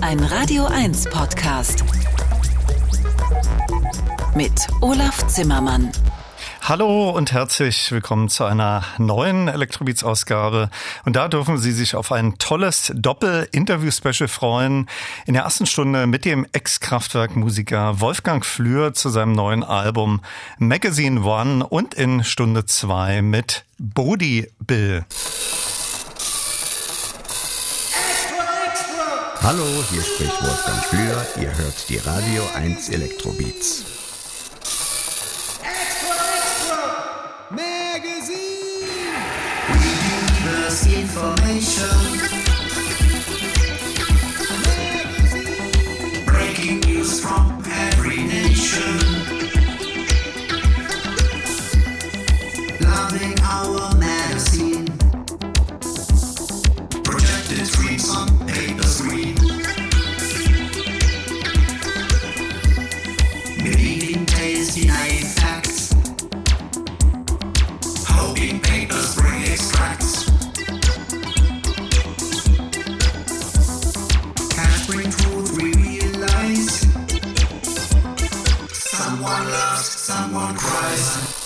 Ein Radio 1 Podcast. Mit Olaf Zimmermann. Hallo und herzlich willkommen zu einer neuen Elektrobeats-Ausgabe. Und da dürfen Sie sich auf ein tolles Doppel-Interview-Special freuen. In der ersten Stunde mit dem Ex-Kraftwerk-Musiker Wolfgang Flür zu seinem neuen Album Magazine One und in Stunde zwei mit Bodi Bill. Hallo, hier spricht Wolfgang Flür. Ihr hört die Radio 1 Elektrobeats. information. From every nation. Loving our someone cries.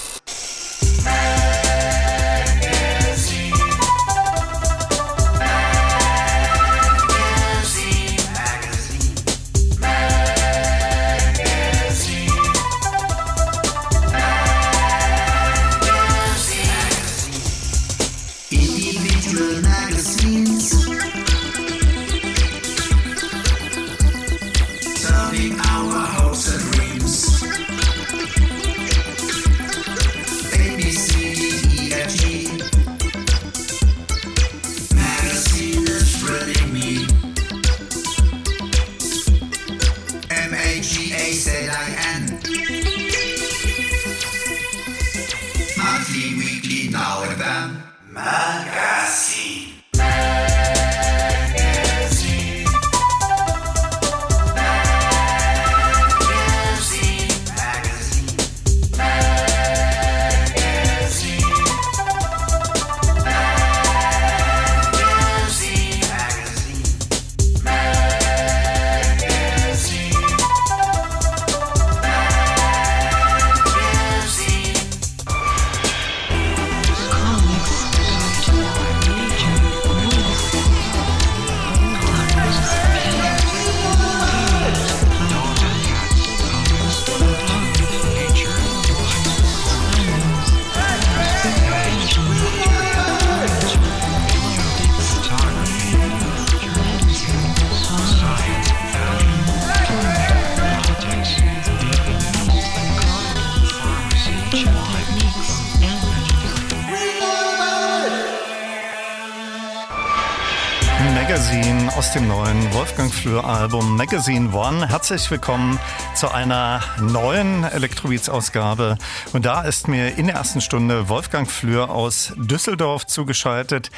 Album Magazine One. Herzlich willkommen zu einer neuen Elektrobeats Ausgabe. Und da ist mir in der ersten Stunde Wolfgang Flür aus Düsseldorf zugeschaltet.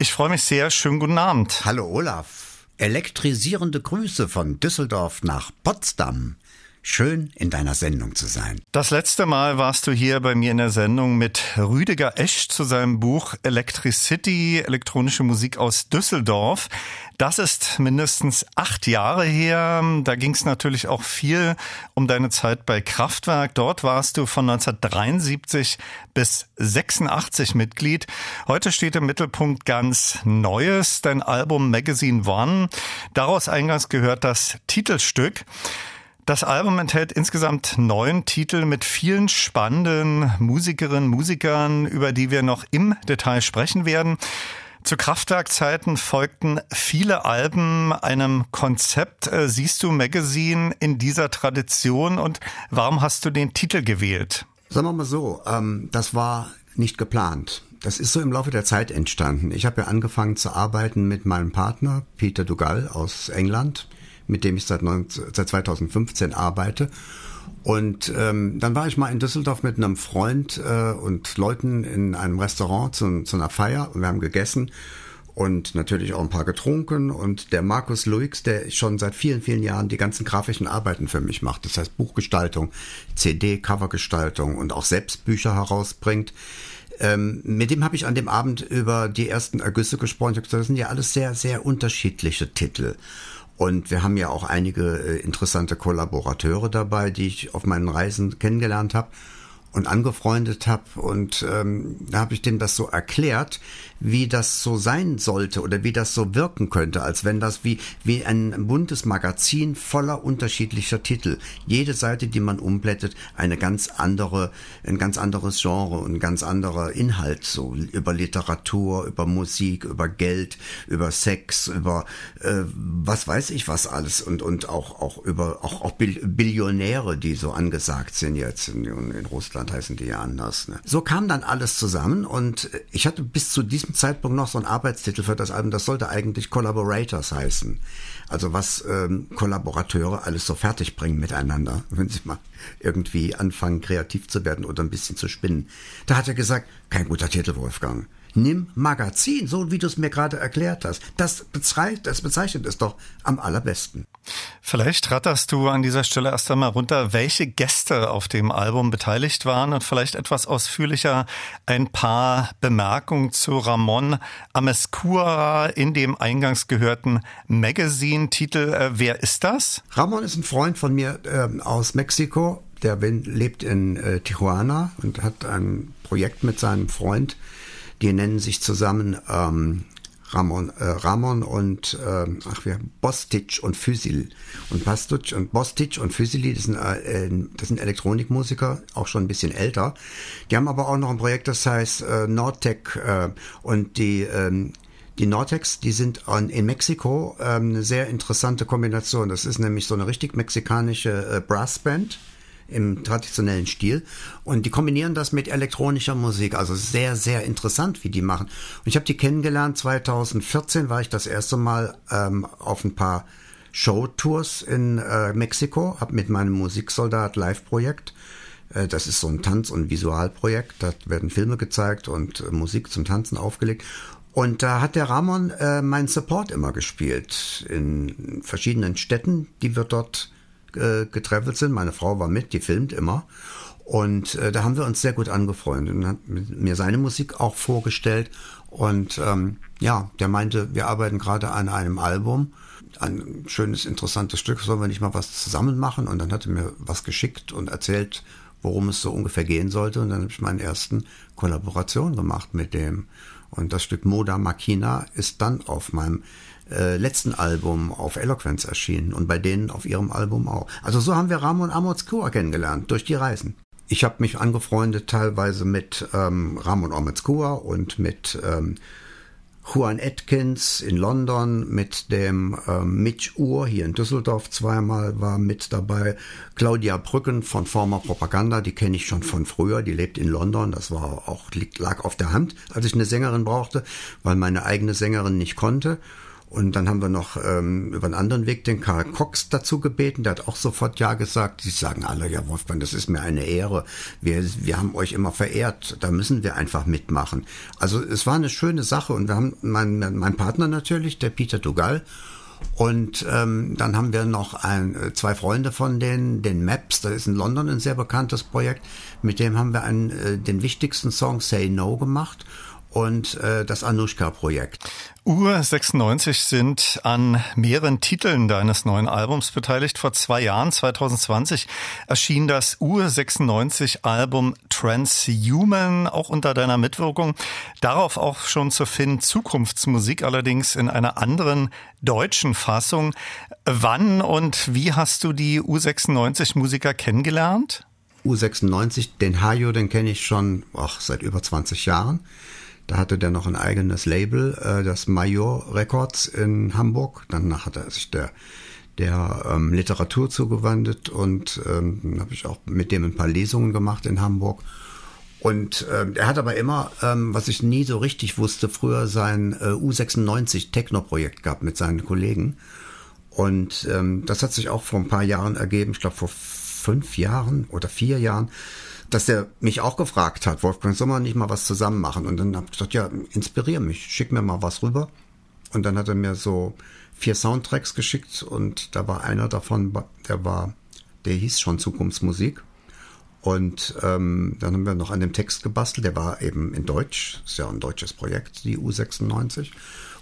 Ich freue mich sehr. Schönen guten Abend. Hallo Olaf. Elektrisierende Grüße von Düsseldorf nach Potsdam. Schön in deiner Sendung zu sein. Das letzte Mal warst du hier bei mir in der Sendung mit Rüdiger Esch zu seinem Buch Electricity, elektronische Musik aus Düsseldorf. Das ist mindestens acht Jahre her. Da ging es natürlich auch viel um deine Zeit bei Kraftwerk. Dort warst du von 1973 bis 86 Mitglied. Heute steht im Mittelpunkt ganz Neues, dein Album Magazine One. Daraus eingangs gehört das Titelstück. Das Album enthält insgesamt neun Titel mit vielen spannenden Musikerinnen, Musikern, über die wir noch im Detail sprechen werden. Zu Kraftwerkzeiten folgten viele Alben einem Konzept. Äh, Siehst du Magazine in dieser Tradition und warum hast du den Titel gewählt? Sagen wir mal so, ähm, das war nicht geplant. Das ist so im Laufe der Zeit entstanden. Ich habe ja angefangen zu arbeiten mit meinem Partner Peter Dugal aus England mit dem ich seit, 19, seit 2015 arbeite. Und ähm, dann war ich mal in Düsseldorf mit einem Freund äh, und Leuten in einem Restaurant zu, zu einer Feier und wir haben gegessen und natürlich auch ein paar getrunken. Und der Markus Luix, der schon seit vielen, vielen Jahren die ganzen grafischen Arbeiten für mich macht, das heißt Buchgestaltung, CD, Covergestaltung und auch selbst Bücher herausbringt, ähm, mit dem habe ich an dem Abend über die ersten Ergüsse gesprochen. Ich habe gesagt, das sind ja alles sehr, sehr unterschiedliche Titel. Und wir haben ja auch einige äh, interessante Kollaborateure dabei, die ich auf meinen Reisen kennengelernt habe und angefreundet habe. Und ähm, da habe ich dem das so erklärt, wie das so sein sollte oder wie das so wirken könnte, als wenn das wie, wie ein buntes Magazin voller unterschiedlicher Titel. Jede Seite, die man umblättet, eine ganz andere, ein ganz anderes Genre und ganz anderer Inhalt, so über Literatur, über Musik, über Geld, über Sex, über äh, was weiß ich was alles und, und auch, auch über auch, auch Billionäre, die so angesagt sind jetzt. In, in Russland heißen die ja anders. Ne? So kam dann alles zusammen und ich hatte bis zu diesem diesem Zeitpunkt noch so ein Arbeitstitel für das Album. Das sollte eigentlich Collaborators heißen. Also was ähm, Kollaborateure alles so fertig bringen miteinander, wenn sie mal irgendwie anfangen, kreativ zu werden oder ein bisschen zu spinnen. Da hat er gesagt, kein guter Titel, Wolfgang nimm Magazin, so wie du es mir gerade erklärt hast. Das, bezeichnet, das bezeichnet es doch am allerbesten. Vielleicht ratterst du an dieser Stelle erst einmal runter, welche Gäste auf dem Album beteiligt waren und vielleicht etwas ausführlicher ein paar Bemerkungen zu Ramon Amescura in dem eingangs gehörten Magazine-Titel. Äh, wer ist das? Ramon ist ein Freund von mir äh, aus Mexiko. Der lebt in äh, Tijuana und hat ein Projekt mit seinem Freund die nennen sich zusammen ähm, Ramon, äh, Ramon und äh, ach wir Bostic und Füsil und Bastic und Bostic und Füsili, das sind, äh, das sind Elektronikmusiker, auch schon ein bisschen älter. Die haben aber auch noch ein Projekt, das heißt äh, Nordtech äh, und die ähm, die Nortex, die sind in Mexiko ähm, eine sehr interessante Kombination. Das ist nämlich so eine richtig mexikanische äh, Brassband im traditionellen Stil. Und die kombinieren das mit elektronischer Musik. Also sehr, sehr interessant, wie die machen. Und ich habe die kennengelernt. 2014 war ich das erste Mal ähm, auf ein paar Showtours in äh, Mexiko, habe mit meinem Musiksoldat Live-Projekt äh, das ist so ein Tanz- und Visualprojekt. Da werden Filme gezeigt und äh, Musik zum Tanzen aufgelegt. Und da hat der Ramon äh, meinen Support immer gespielt in verschiedenen Städten, die wir dort äh, getravelt sind. Meine Frau war mit, die filmt immer. Und äh, da haben wir uns sehr gut angefreundet und hat mir seine Musik auch vorgestellt. Und ähm, ja, der meinte, wir arbeiten gerade an einem Album. Ein schönes, interessantes Stück, sollen wir nicht mal was zusammen machen? Und dann hat er mir was geschickt und erzählt, worum es so ungefähr gehen sollte. Und dann habe ich meinen ersten Kollaboration gemacht mit dem. Und das Stück Moda Machina ist dann auf meinem äh, letzten Album auf Eloquence erschienen und bei denen auf ihrem Album auch. Also so haben wir Ramon Amotskura kennengelernt, durch die Reisen. Ich habe mich angefreundet teilweise mit ähm, Ramon Amotskura und mit ähm, Juan Atkins in London, mit dem ähm, Mitch Uhr hier in Düsseldorf zweimal war mit dabei. Claudia Brücken von Former Propaganda, die kenne ich schon von früher, die lebt in London, das war auch lag auf der Hand, als ich eine Sängerin brauchte, weil meine eigene Sängerin nicht konnte. Und dann haben wir noch ähm, über einen anderen Weg den Karl Cox dazu gebeten. Der hat auch sofort Ja gesagt. Die sagen alle, ja Wolfgang, das ist mir eine Ehre. Wir, wir haben euch immer verehrt. Da müssen wir einfach mitmachen. Also es war eine schöne Sache. Und wir haben mein, mein Partner natürlich, der Peter Dugal. Und ähm, dann haben wir noch ein, zwei Freunde von denen, den Maps, das ist in London ein sehr bekanntes Projekt. Mit dem haben wir einen, äh, den wichtigsten Song Say No gemacht und äh, das Anushka-Projekt. Ur 96 sind an mehreren Titeln deines neuen Albums beteiligt. Vor zwei Jahren, 2020, erschien das Ur 96 Album Transhuman, auch unter deiner Mitwirkung. Darauf auch schon zu finden Zukunftsmusik, allerdings in einer anderen deutschen Fassung. Wann und wie hast du die U96 Musiker kennengelernt? U96, den Hajo, den kenne ich schon ach, seit über 20 Jahren. Da hatte der noch ein eigenes Label, äh, das Major Records in Hamburg. Danach hat er sich der der ähm, Literatur zugewandt und ähm, habe ich auch mit dem ein paar Lesungen gemacht in Hamburg. Und ähm, er hat aber immer, ähm, was ich nie so richtig wusste, früher sein äh, U96 Techno-Projekt gehabt mit seinen Kollegen. Und ähm, das hat sich auch vor ein paar Jahren ergeben, ich glaube vor fünf Jahren oder vier Jahren dass er mich auch gefragt hat, Wolfgang, soll man nicht mal was zusammen machen? Und dann habe ich gesagt, ja, inspirier mich, schick mir mal was rüber. Und dann hat er mir so vier Soundtracks geschickt und da war einer davon, der war, der hieß schon Zukunftsmusik. Und ähm, dann haben wir noch an dem Text gebastelt, der war eben in Deutsch, ist ja ein deutsches Projekt, die U96.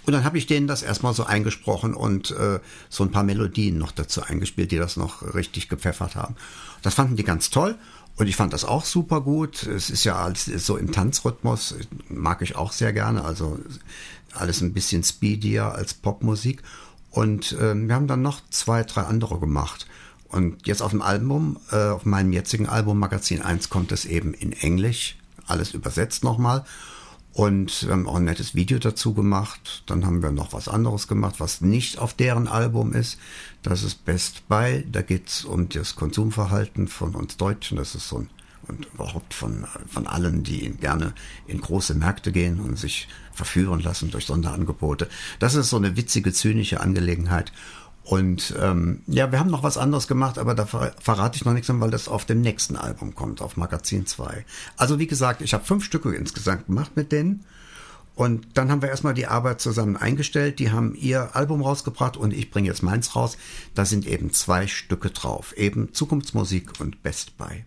Und dann habe ich denen das erstmal so eingesprochen und äh, so ein paar Melodien noch dazu eingespielt, die das noch richtig gepfeffert haben. Das fanden die ganz toll. Und ich fand das auch super gut. Es ist ja alles so im Tanzrhythmus, mag ich auch sehr gerne. Also alles ein bisschen speedier als Popmusik. Und äh, wir haben dann noch zwei, drei andere gemacht. Und jetzt auf dem Album, äh, auf meinem jetzigen Album Magazin 1 kommt es eben in Englisch, alles übersetzt nochmal. Und wir haben auch ein nettes Video dazu gemacht. Dann haben wir noch was anderes gemacht, was nicht auf deren Album ist. Das ist Best Buy. Da geht's um das Konsumverhalten von uns Deutschen. Das ist so ein und überhaupt von, von allen, die gerne in große Märkte gehen und sich verführen lassen durch Sonderangebote. Das ist so eine witzige, zynische Angelegenheit. Und ähm, ja, wir haben noch was anderes gemacht, aber da ver verrate ich noch nichts, weil das auf dem nächsten Album kommt, auf Magazin 2. Also wie gesagt, ich habe fünf Stücke insgesamt gemacht mit denen. Und dann haben wir erstmal die Arbeit zusammen eingestellt. Die haben ihr Album rausgebracht und ich bringe jetzt meins raus. Da sind eben zwei Stücke drauf. Eben Zukunftsmusik und Best Buy.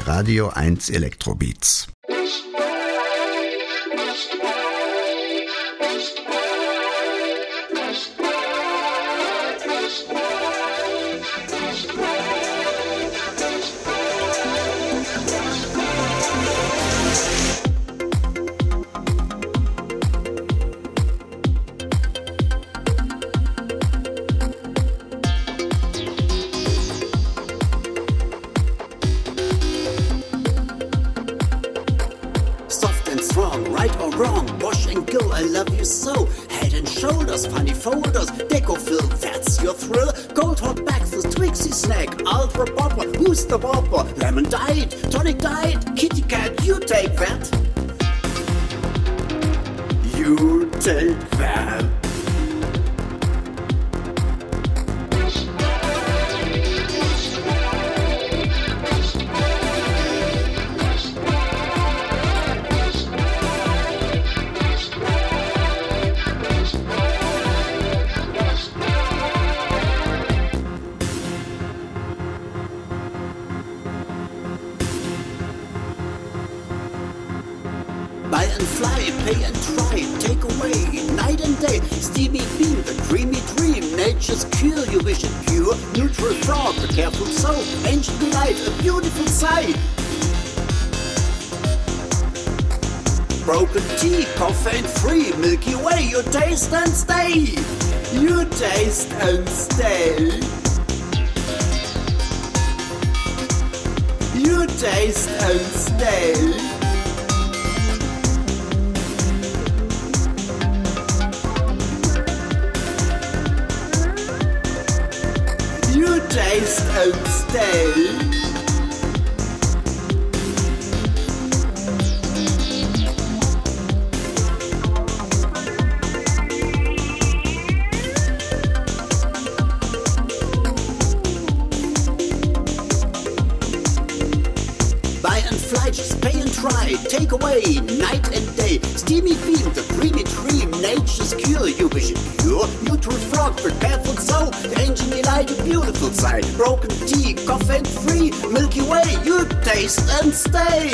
Radio 1 Elektrobeats. I love you so. Head and shoulders, funny folders, deco fill, that's your thrill. Gold hot breakfast, Twixie snack, ultra popper, who's the popper? Lemon diet, tonic diet, kitty cat, you take that. You take that. Broken tea, caffeine free, Milky Way, you taste and stay. You taste and stay. You taste and stay. You taste and stay. Broken tea, coffee free. Milky Way, you taste and stay.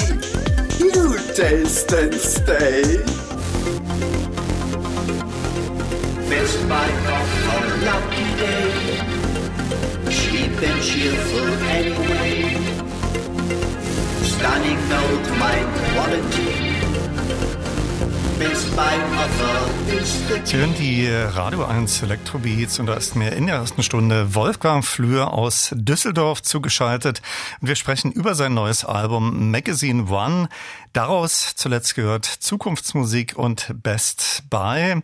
You taste and stay. Best buy of a lucky day. Cheap and cheerful anyway. Stunning note, my quality. Best buy offer is the Sie hören die Radio 1 Elektrobeats und da ist mir in der ersten Stunde Wolfgang Flür aus Düsseldorf zugeschaltet und wir sprechen über sein neues Album Magazine One. Daraus zuletzt gehört Zukunftsmusik und Best Buy.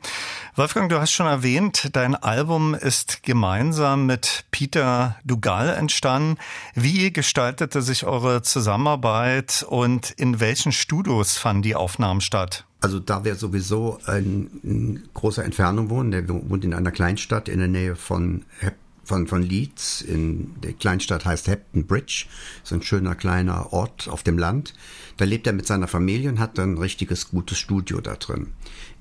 Wolfgang, du hast schon erwähnt, dein Album ist gemeinsam mit Peter Dugal entstanden. Wie gestaltete sich eure Zusammenarbeit und in welchen Studios fanden die Aufnahmen statt? Also da wir sowieso in, großer Entfernung wohnen, der wohnt in einer Kleinstadt in der Nähe von Hep von, von Leeds. In der Kleinstadt heißt Hepton Bridge, so ein schöner kleiner Ort auf dem Land. Da lebt er mit seiner Familie und hat ein richtiges gutes Studio da drin.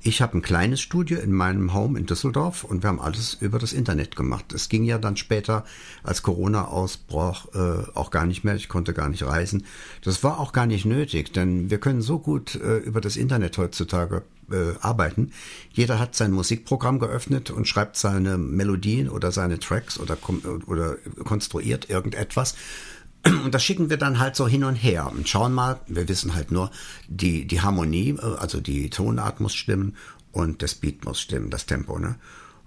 Ich habe ein kleines Studio in meinem Home in Düsseldorf und wir haben alles über das Internet gemacht. Es ging ja dann später, als Corona ausbrach, äh, auch gar nicht mehr. Ich konnte gar nicht reisen. Das war auch gar nicht nötig, denn wir können so gut äh, über das Internet heutzutage äh, arbeiten. Jeder hat sein Musikprogramm geöffnet und schreibt seine Melodien oder seine Tracks oder, oder konstruiert irgendetwas. Und das schicken wir dann halt so hin und her und schauen mal, wir wissen halt nur, die, die Harmonie, also die Tonart muss stimmen und das Beat muss stimmen, das Tempo, ne?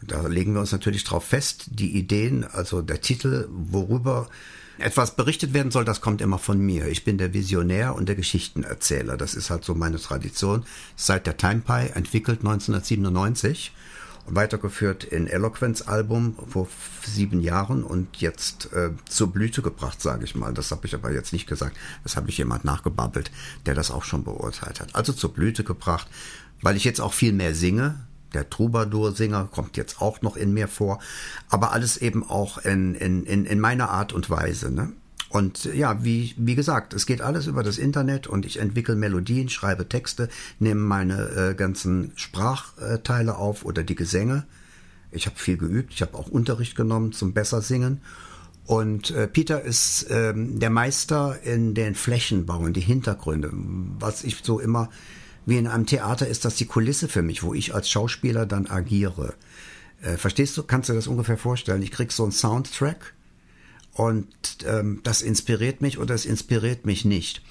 Und da legen wir uns natürlich drauf fest, die Ideen, also der Titel, worüber etwas berichtet werden soll, das kommt immer von mir. Ich bin der Visionär und der Geschichtenerzähler. Das ist halt so meine Tradition. Seit der Time Pie entwickelt 1997 weitergeführt in Eloquence Album vor sieben Jahren und jetzt äh, zur Blüte gebracht, sage ich mal. Das habe ich aber jetzt nicht gesagt. Das habe ich jemand nachgebabbelt, der das auch schon beurteilt hat. Also zur Blüte gebracht, weil ich jetzt auch viel mehr singe. Der Troubadour-Singer kommt jetzt auch noch in mir vor, aber alles eben auch in, in, in, in meiner Art und Weise. Ne? Und ja, wie, wie gesagt, es geht alles über das Internet und ich entwickle Melodien, schreibe Texte, nehme meine äh, ganzen Sprachteile auf oder die Gesänge. Ich habe viel geübt, ich habe auch Unterricht genommen zum besser singen. Und äh, Peter ist ähm, der Meister in den Flächenbauen, die Hintergründe. Was ich so immer, wie in einem Theater ist das die Kulisse für mich, wo ich als Schauspieler dann agiere. Äh, verstehst du, kannst du dir das ungefähr vorstellen? Ich krieg so einen Soundtrack und ähm, das inspiriert mich oder es inspiriert mich nicht.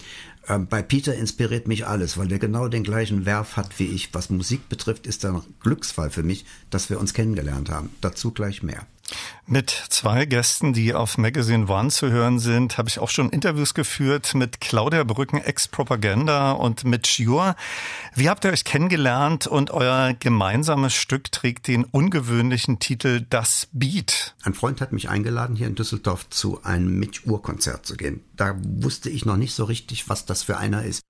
Ähm, bei Peter inspiriert mich alles, weil der genau den gleichen Werf hat wie ich. Was Musik betrifft, ist ein Glücksfall für mich, dass wir uns kennengelernt haben. Dazu gleich mehr. Mit zwei Gästen, die auf Magazine One zu hören sind, habe ich auch schon Interviews geführt mit Claudia Brücken, Ex-Propaganda und mit Sjur. Wie habt ihr euch kennengelernt und euer gemeinsames Stück trägt den ungewöhnlichen Titel Das Beat? Ein Freund hat mich eingeladen, hier in Düsseldorf zu einem Mitch-Uhr-Konzert zu gehen. Da wusste ich noch nicht so richtig, was das für einer ist.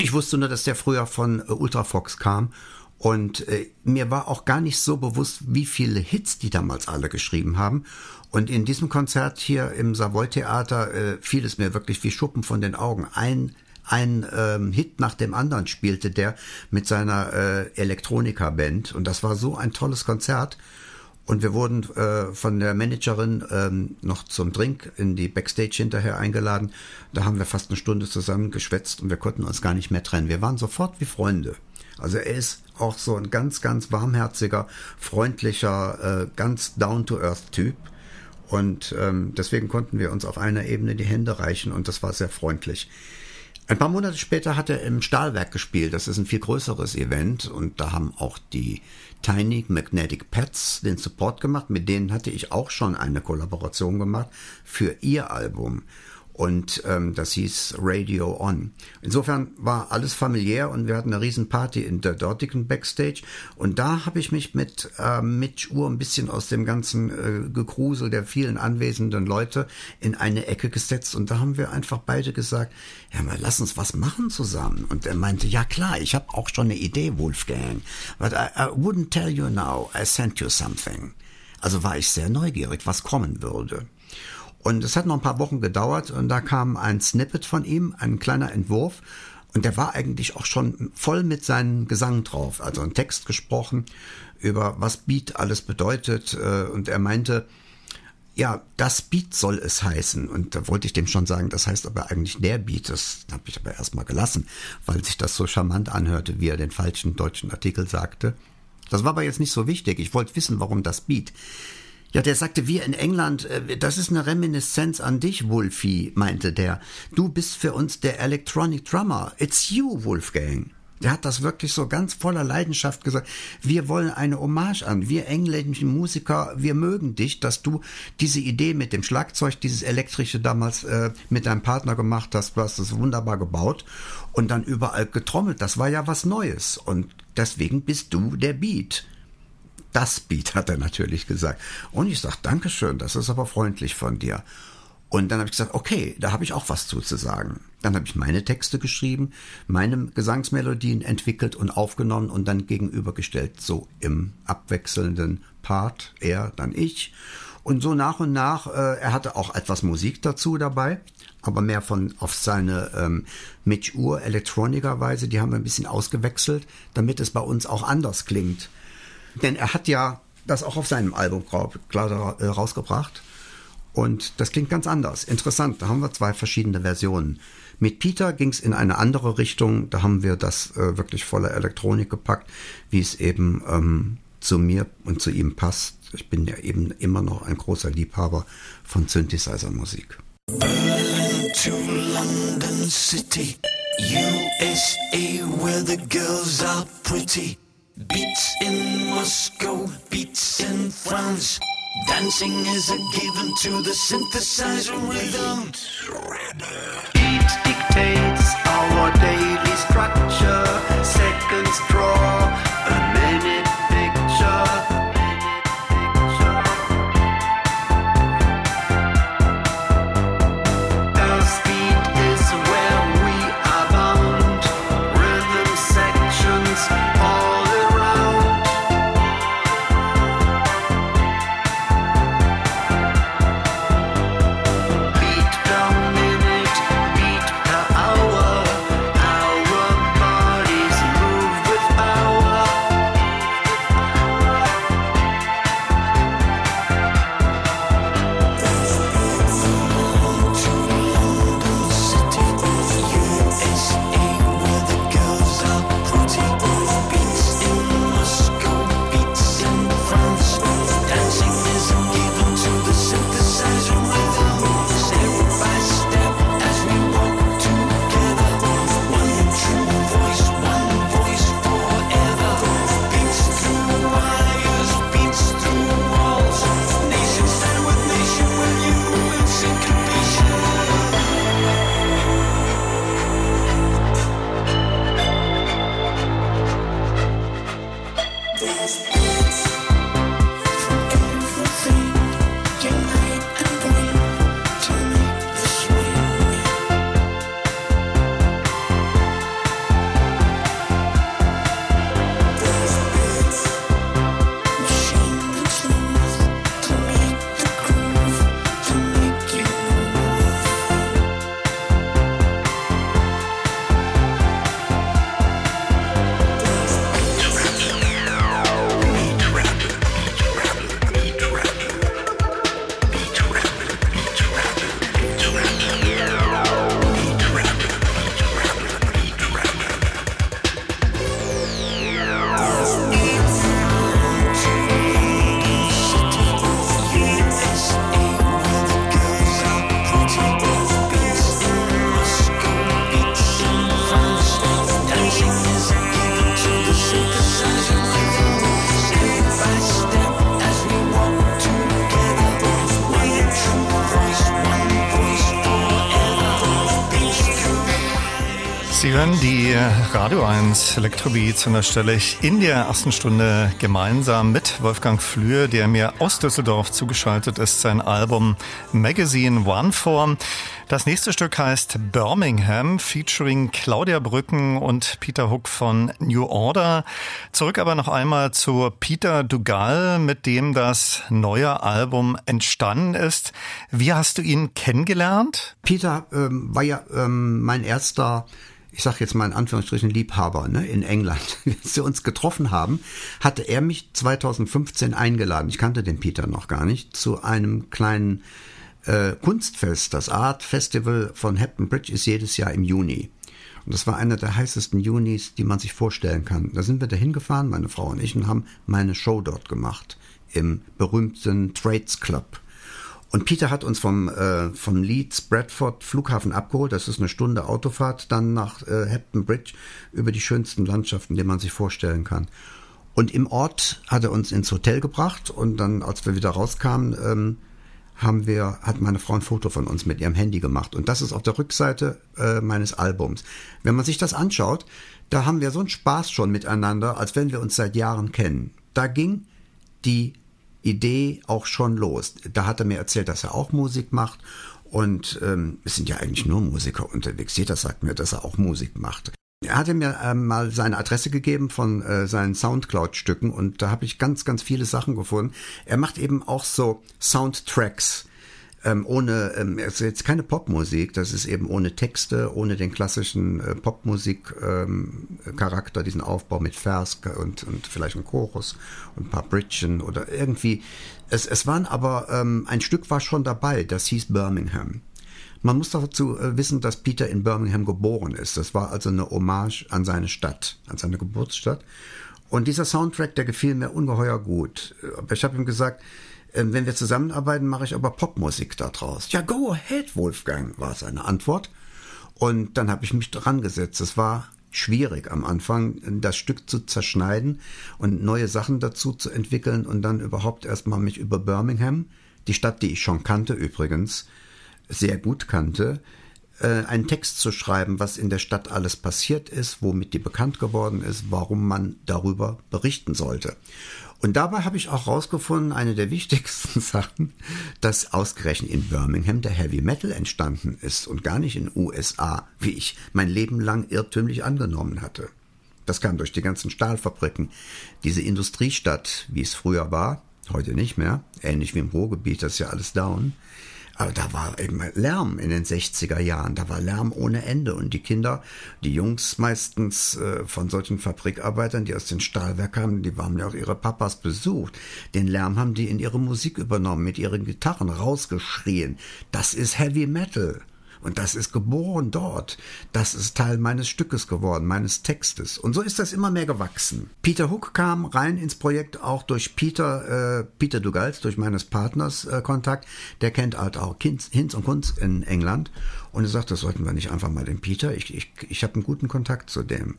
Ich wusste nur, dass der früher von Ultrafox kam und äh, mir war auch gar nicht so bewusst, wie viele Hits die damals alle geschrieben haben. Und in diesem Konzert hier im Savoy-Theater äh, fiel es mir wirklich wie Schuppen von den Augen. Ein ein ähm, Hit nach dem anderen spielte der mit seiner äh, Elektronika-Band. Und das war so ein tolles Konzert. Und wir wurden äh, von der Managerin ähm, noch zum Drink in die Backstage hinterher eingeladen. Da haben wir fast eine Stunde zusammen geschwätzt und wir konnten uns gar nicht mehr trennen. Wir waren sofort wie Freunde. Also er ist auch so ein ganz, ganz warmherziger, freundlicher, äh, ganz down-to-earth Typ. Und ähm, deswegen konnten wir uns auf einer Ebene die Hände reichen und das war sehr freundlich. Ein paar Monate später hat er im Stahlwerk gespielt. Das ist ein viel größeres Event und da haben auch die Tiny Magnetic Pets den Support gemacht. Mit denen hatte ich auch schon eine Kollaboration gemacht für ihr Album und ähm, das hieß Radio On. Insofern war alles familiär und wir hatten eine Riesenparty in der dortigen Backstage und da habe ich mich mit äh, Mitch Uhr ein bisschen aus dem ganzen äh, Gekrusel der vielen anwesenden Leute in eine Ecke gesetzt und da haben wir einfach beide gesagt, ja mal lass uns was machen zusammen und er meinte, ja klar, ich habe auch schon eine Idee, Wolfgang, but I, I wouldn't tell you now, I sent you something. Also war ich sehr neugierig, was kommen würde. Und es hat noch ein paar Wochen gedauert und da kam ein Snippet von ihm, ein kleiner Entwurf. Und der war eigentlich auch schon voll mit seinem Gesang drauf. Also ein Text gesprochen über was Beat alles bedeutet. Äh, und er meinte, ja, das Beat soll es heißen. Und da wollte ich dem schon sagen, das heißt aber eigentlich der Beat. Das habe ich aber erstmal gelassen, weil sich das so charmant anhörte, wie er den falschen deutschen Artikel sagte. Das war aber jetzt nicht so wichtig. Ich wollte wissen, warum das Beat. Ja, der sagte, wir in England, äh, das ist eine Reminiszenz an dich, Wolfie, meinte der. Du bist für uns der Electronic Drummer. It's you, Wolfgang. Der hat das wirklich so ganz voller Leidenschaft gesagt. Wir wollen eine Hommage an. Wir engländischen Musiker, wir mögen dich, dass du diese Idee mit dem Schlagzeug, dieses elektrische damals äh, mit deinem Partner gemacht hast. Du hast es wunderbar gebaut und dann überall getrommelt. Das war ja was Neues. Und deswegen bist du der Beat das Beat, hat er natürlich gesagt. Und ich sage, Dankeschön, das ist aber freundlich von dir. Und dann habe ich gesagt, okay, da habe ich auch was zu, zu sagen. Dann habe ich meine Texte geschrieben, meine Gesangsmelodien entwickelt und aufgenommen und dann gegenübergestellt, so im abwechselnden Part, er, dann ich. Und so nach und nach, äh, er hatte auch etwas Musik dazu dabei, aber mehr von auf seine ähm, Mitch Uhr Elektronikerweise, die haben wir ein bisschen ausgewechselt, damit es bei uns auch anders klingt. Denn er hat ja das auch auf seinem Album äh, rausgebracht. Und das klingt ganz anders. Interessant, da haben wir zwei verschiedene Versionen. Mit Peter ging es in eine andere Richtung. Da haben wir das äh, wirklich voller Elektronik gepackt, wie es eben ähm, zu mir und zu ihm passt. Ich bin ja eben immer noch ein großer Liebhaber von Synthesizer-Musik. To London City, USA, where the girls are pretty. Beats in Moscow, beats in France. Dancing is a given to the synthesizer rhythm. Beat dictates our daily structure. Seconds draw Radio 1 Elektrobeats und da stelle ich in der ersten Stunde gemeinsam mit Wolfgang Flür, der mir aus Düsseldorf zugeschaltet ist, sein Album Magazine One vor. Das nächste Stück heißt Birmingham, featuring Claudia Brücken und Peter Hook von New Order. Zurück aber noch einmal zu Peter Dugal, mit dem das neue Album entstanden ist. Wie hast du ihn kennengelernt? Peter ähm, war ja ähm, mein erster ich sage jetzt mal in Anführungsstrichen Liebhaber ne, in England, wir uns getroffen haben, hatte er mich 2015 eingeladen. Ich kannte den Peter noch gar nicht zu einem kleinen äh, Kunstfest. Das Art Festival von Hampton Bridge ist jedes Jahr im Juni. Und das war einer der heißesten Junis, die man sich vorstellen kann. Da sind wir dahin gefahren, meine Frau und ich, und haben meine Show dort gemacht im berühmten Trades Club und Peter hat uns vom, äh, vom Leeds Bradford Flughafen abgeholt. Das ist eine Stunde Autofahrt dann nach äh, Hampton Bridge über die schönsten Landschaften, die man sich vorstellen kann. Und im Ort hat er uns ins Hotel gebracht und dann, als wir wieder rauskamen, ähm, haben wir, hat meine Frau ein Foto von uns mit ihrem Handy gemacht. Und das ist auf der Rückseite äh, meines Albums. Wenn man sich das anschaut, da haben wir so einen Spaß schon miteinander, als wenn wir uns seit Jahren kennen. Da ging die Idee auch schon los. Da hat er mir erzählt, dass er auch Musik macht. Und ähm, es sind ja eigentlich nur Musiker unterwegs. Jeder sagt mir, dass er auch Musik macht. Er hatte mir ähm, mal seine Adresse gegeben von äh, seinen Soundcloud-Stücken und da habe ich ganz, ganz viele Sachen gefunden. Er macht eben auch so Soundtracks ähm, ohne, ähm, es ist jetzt keine Popmusik, das ist eben ohne Texte, ohne den klassischen äh, Popmusik-Charakter, ähm, diesen Aufbau mit Vers und, und vielleicht ein Chorus und ein paar Bridgen oder irgendwie. Es, es waren aber, ähm, ein Stück war schon dabei, das hieß Birmingham. Man muss dazu äh, wissen, dass Peter in Birmingham geboren ist. Das war also eine Hommage an seine Stadt, an seine Geburtsstadt. Und dieser Soundtrack, der gefiel mir ungeheuer gut. Ich habe ihm gesagt, ähm, wenn wir zusammenarbeiten, mache ich aber Popmusik daraus. Ja, go ahead, Wolfgang, war seine Antwort. Und dann habe ich mich dran gesetzt. Es war schwierig am Anfang, das Stück zu zerschneiden und neue Sachen dazu zu entwickeln und dann überhaupt erstmal mich über Birmingham, die Stadt, die ich schon kannte übrigens, sehr gut kannte, äh, einen Text zu schreiben, was in der Stadt alles passiert ist, womit die bekannt geworden ist, warum man darüber berichten sollte. Und dabei habe ich auch rausgefunden, eine der wichtigsten Sachen, dass ausgerechnet in Birmingham der Heavy Metal entstanden ist und gar nicht in USA, wie ich mein Leben lang irrtümlich angenommen hatte. Das kam durch die ganzen Stahlfabriken. Diese Industriestadt, wie es früher war, heute nicht mehr, ähnlich wie im Ruhrgebiet, das ist ja alles down, aber da war eben Lärm in den 60er Jahren. Da war Lärm ohne Ende. Und die Kinder, die Jungs meistens äh, von solchen Fabrikarbeitern, die aus den Stahlwerken kamen, die haben ja auch ihre Papas besucht. Den Lärm haben die in ihre Musik übernommen, mit ihren Gitarren rausgeschrien. Das ist Heavy Metal. Und das ist geboren dort. Das ist Teil meines Stückes geworden, meines Textes. Und so ist das immer mehr gewachsen. Peter Hook kam rein ins Projekt auch durch Peter, äh, Peter Dugals, durch meines Partners äh, Kontakt. Der kennt halt auch Hinz, Hinz und Kunz in England. Und er sagt, das sollten wir nicht einfach mal den Peter. Ich, ich, ich habe einen guten Kontakt zu dem.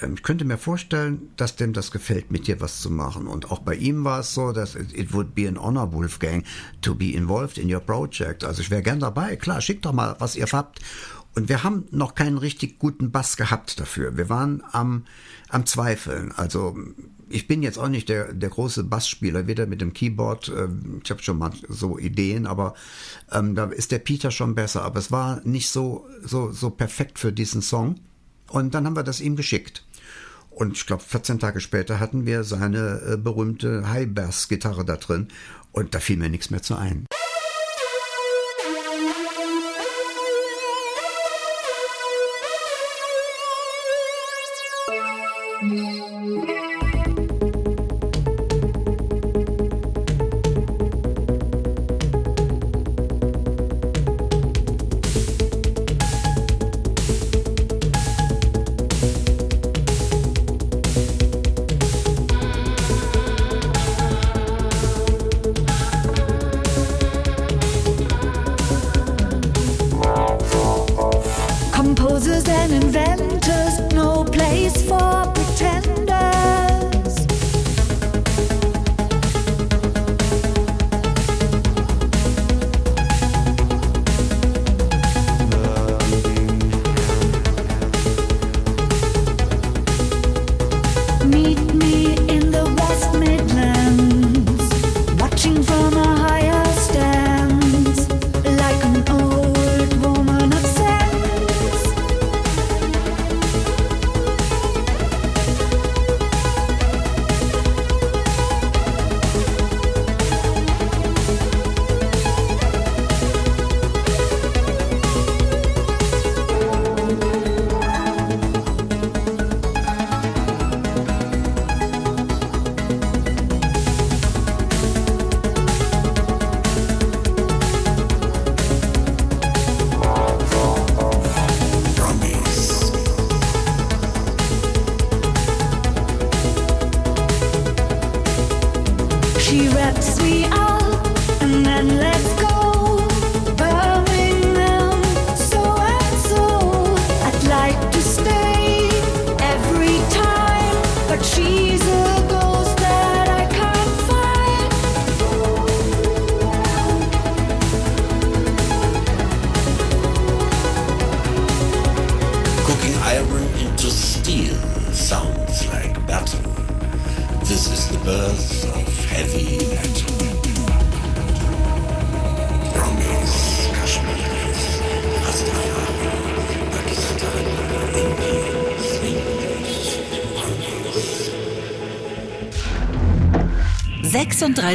Ähm, ich könnte mir vorstellen, dass dem das gefällt, mit dir was zu machen. Und auch bei ihm war es so, dass it, would be an honor, Wolfgang, to be involved in your project. Also ich wäre gern dabei. Klar, schickt doch mal, was ihr habt. Und wir haben noch keinen richtig guten Bass gehabt dafür. Wir waren am, am Zweifeln. Also ich bin jetzt auch nicht der, der große Bassspieler, weder mit dem Keyboard, äh, ich habe schon mal so Ideen, aber ähm, da ist der Peter schon besser. Aber es war nicht so, so, so perfekt für diesen Song. Und dann haben wir das ihm geschickt. Und ich glaube, 14 Tage später hatten wir seine äh, berühmte High-Bass-Gitarre da drin. Und da fiel mir nichts mehr zu ein. we are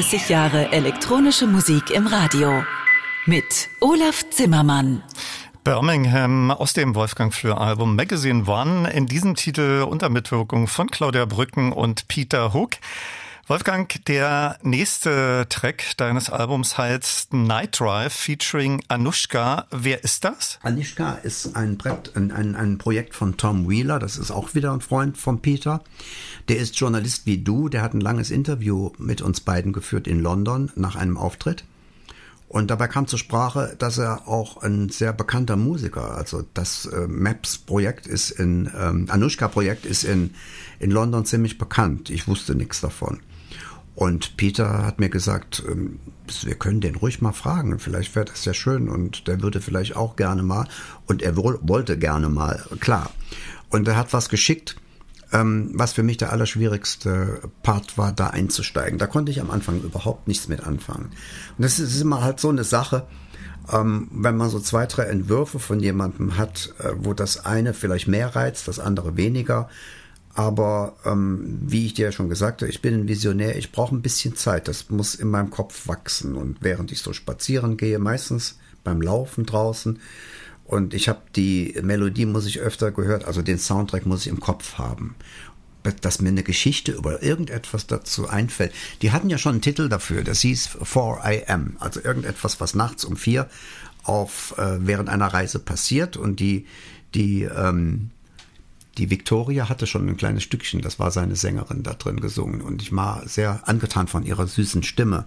36 Jahre elektronische Musik im Radio. Mit Olaf Zimmermann. Birmingham aus dem Wolfgang Fleur Album Magazine One. In diesem Titel unter Mitwirkung von Claudia Brücken und Peter Hook. Wolfgang, der nächste Track deines Albums heißt Night Drive featuring Anushka. Wer ist das? Anushka ist ein, Brett, ein, ein, ein Projekt von Tom Wheeler. Das ist auch wieder ein Freund von Peter. Der ist Journalist wie du. Der hat ein langes Interview mit uns beiden geführt in London nach einem Auftritt. Und dabei kam zur Sprache, dass er auch ein sehr bekannter Musiker, also das äh, Maps-Projekt ist in, ähm, Anushka-Projekt ist in, in London ziemlich bekannt. Ich wusste nichts davon. Und Peter hat mir gesagt, ähm, wir können den ruhig mal fragen, vielleicht wäre das ja schön und der würde vielleicht auch gerne mal und er wollte gerne mal, klar. Und er hat was geschickt, ähm, was für mich der allerschwierigste Part war, da einzusteigen. Da konnte ich am Anfang überhaupt nichts mit anfangen. Und das ist immer halt so eine Sache, ähm, wenn man so zwei, drei Entwürfe von jemandem hat, äh, wo das eine vielleicht mehr reizt, das andere weniger. Aber ähm, wie ich dir ja schon gesagt habe, ich bin ein Visionär, ich brauche ein bisschen Zeit. Das muss in meinem Kopf wachsen. Und während ich so spazieren gehe, meistens beim Laufen draußen, und ich habe die Melodie, muss ich öfter gehört, also den Soundtrack muss ich im Kopf haben. Dass mir eine Geschichte über irgendetwas dazu einfällt. Die hatten ja schon einen Titel dafür, das hieß 4 AM, also irgendetwas, was nachts um vier auf äh, während einer Reise passiert. Und die, die, ähm, die Victoria hatte schon ein kleines Stückchen, das war seine Sängerin da drin gesungen. Und ich war sehr angetan von ihrer süßen Stimme.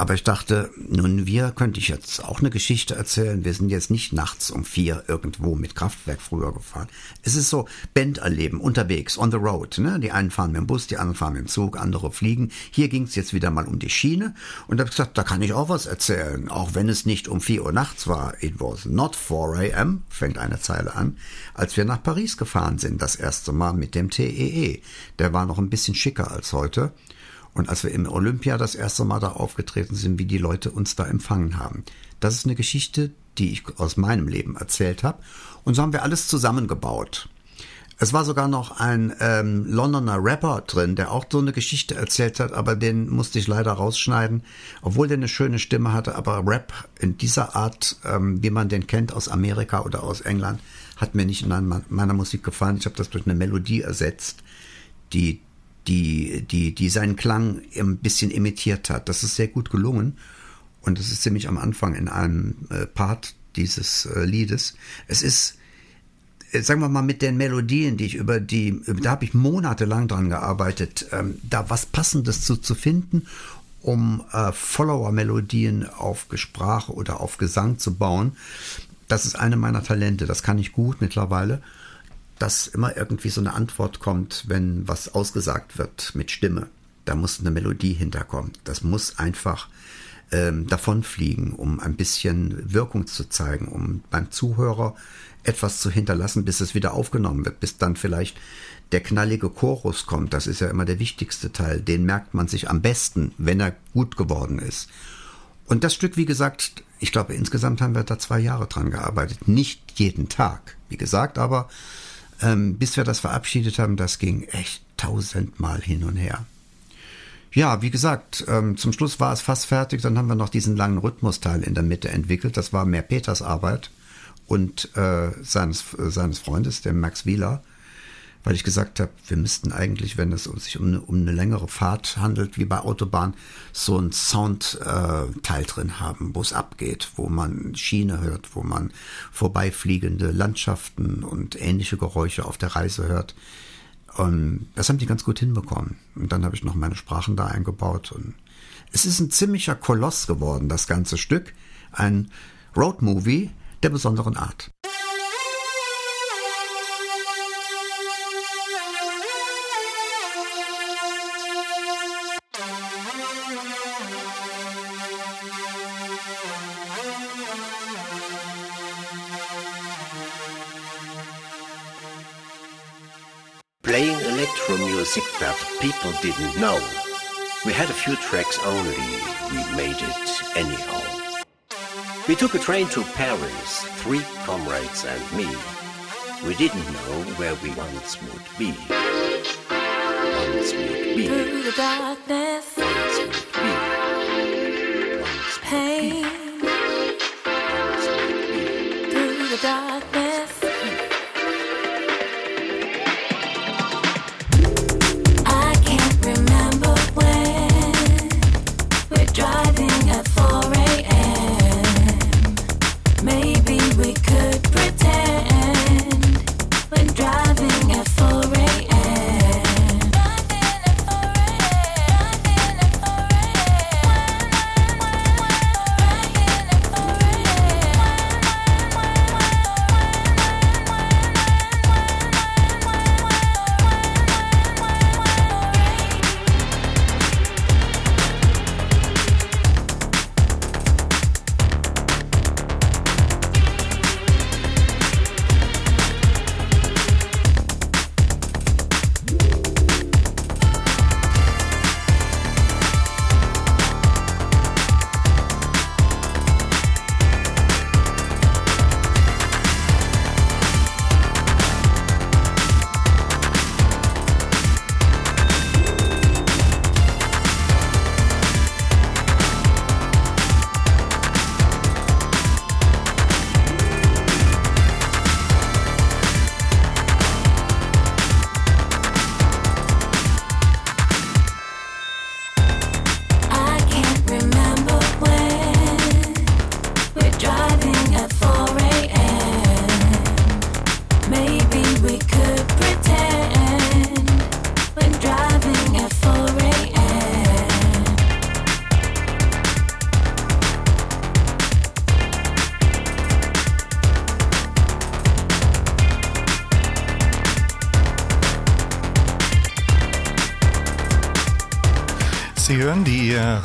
Aber ich dachte, nun, wir könnte ich jetzt auch eine Geschichte erzählen. Wir sind jetzt nicht nachts um vier irgendwo mit Kraftwerk früher gefahren. Es ist so Band erleben, unterwegs, on the road. Ne? Die einen fahren mit dem Bus, die anderen fahren mit dem Zug, andere fliegen. Hier ging es jetzt wieder mal um die Schiene. Und da habe ich gesagt, da kann ich auch was erzählen. Auch wenn es nicht um vier Uhr nachts war. It was not 4 a.m., fängt eine Zeile an, als wir nach Paris gefahren sind, das erste Mal mit dem TEE. Der war noch ein bisschen schicker als heute. Und als wir im Olympia das erste Mal da aufgetreten sind, wie die Leute uns da empfangen haben. Das ist eine Geschichte, die ich aus meinem Leben erzählt habe. Und so haben wir alles zusammengebaut. Es war sogar noch ein ähm, Londoner Rapper drin, der auch so eine Geschichte erzählt hat, aber den musste ich leider rausschneiden, obwohl der eine schöne Stimme hatte. Aber Rap in dieser Art, ähm, wie man den kennt aus Amerika oder aus England, hat mir nicht in meiner Musik gefallen. Ich habe das durch eine Melodie ersetzt, die die, die, die seinen Klang ein bisschen imitiert hat. Das ist sehr gut gelungen. Und das ist ziemlich am Anfang in einem äh, Part dieses äh, Liedes. Es ist, äh, sagen wir mal, mit den Melodien, die ich über die, da habe ich monatelang dran gearbeitet, ähm, da was Passendes zu, zu finden, um Follower-Melodien auf Sprache oder auf Gesang zu bauen. Das ist eine meiner Talente, das kann ich gut mittlerweile dass immer irgendwie so eine Antwort kommt, wenn was ausgesagt wird mit Stimme. Da muss eine Melodie hinterkommen. Das muss einfach ähm, davonfliegen, um ein bisschen Wirkung zu zeigen, um beim Zuhörer etwas zu hinterlassen, bis es wieder aufgenommen wird, bis dann vielleicht der knallige Chorus kommt. Das ist ja immer der wichtigste Teil. Den merkt man sich am besten, wenn er gut geworden ist. Und das Stück, wie gesagt, ich glaube, insgesamt haben wir da zwei Jahre dran gearbeitet. Nicht jeden Tag, wie gesagt, aber ähm, bis wir das verabschiedet haben, das ging echt tausendmal hin und her. Ja, wie gesagt, ähm, zum Schluss war es fast fertig. Dann haben wir noch diesen langen Rhythmusteil in der Mitte entwickelt. Das war mehr Peters Arbeit und äh, seines, äh, seines Freundes, dem Max Wieler weil ich gesagt habe, wir müssten eigentlich, wenn es sich um eine, um eine längere Fahrt handelt, wie bei Autobahn, so ein Soundteil äh, drin haben, wo es abgeht, wo man Schiene hört, wo man vorbeifliegende Landschaften und ähnliche Geräusche auf der Reise hört. Und das haben die ganz gut hinbekommen. Und dann habe ich noch meine Sprachen da eingebaut. Und es ist ein ziemlicher Koloss geworden, das ganze Stück. Ein Roadmovie der besonderen Art. Music that people didn't know. We had a few tracks only, we made it anyhow. We took a train to Paris, three comrades and me. We didn't know where we once would be. Once would be. Through the darkness, Once would be. Once would pain. Once would be. Through the darkness.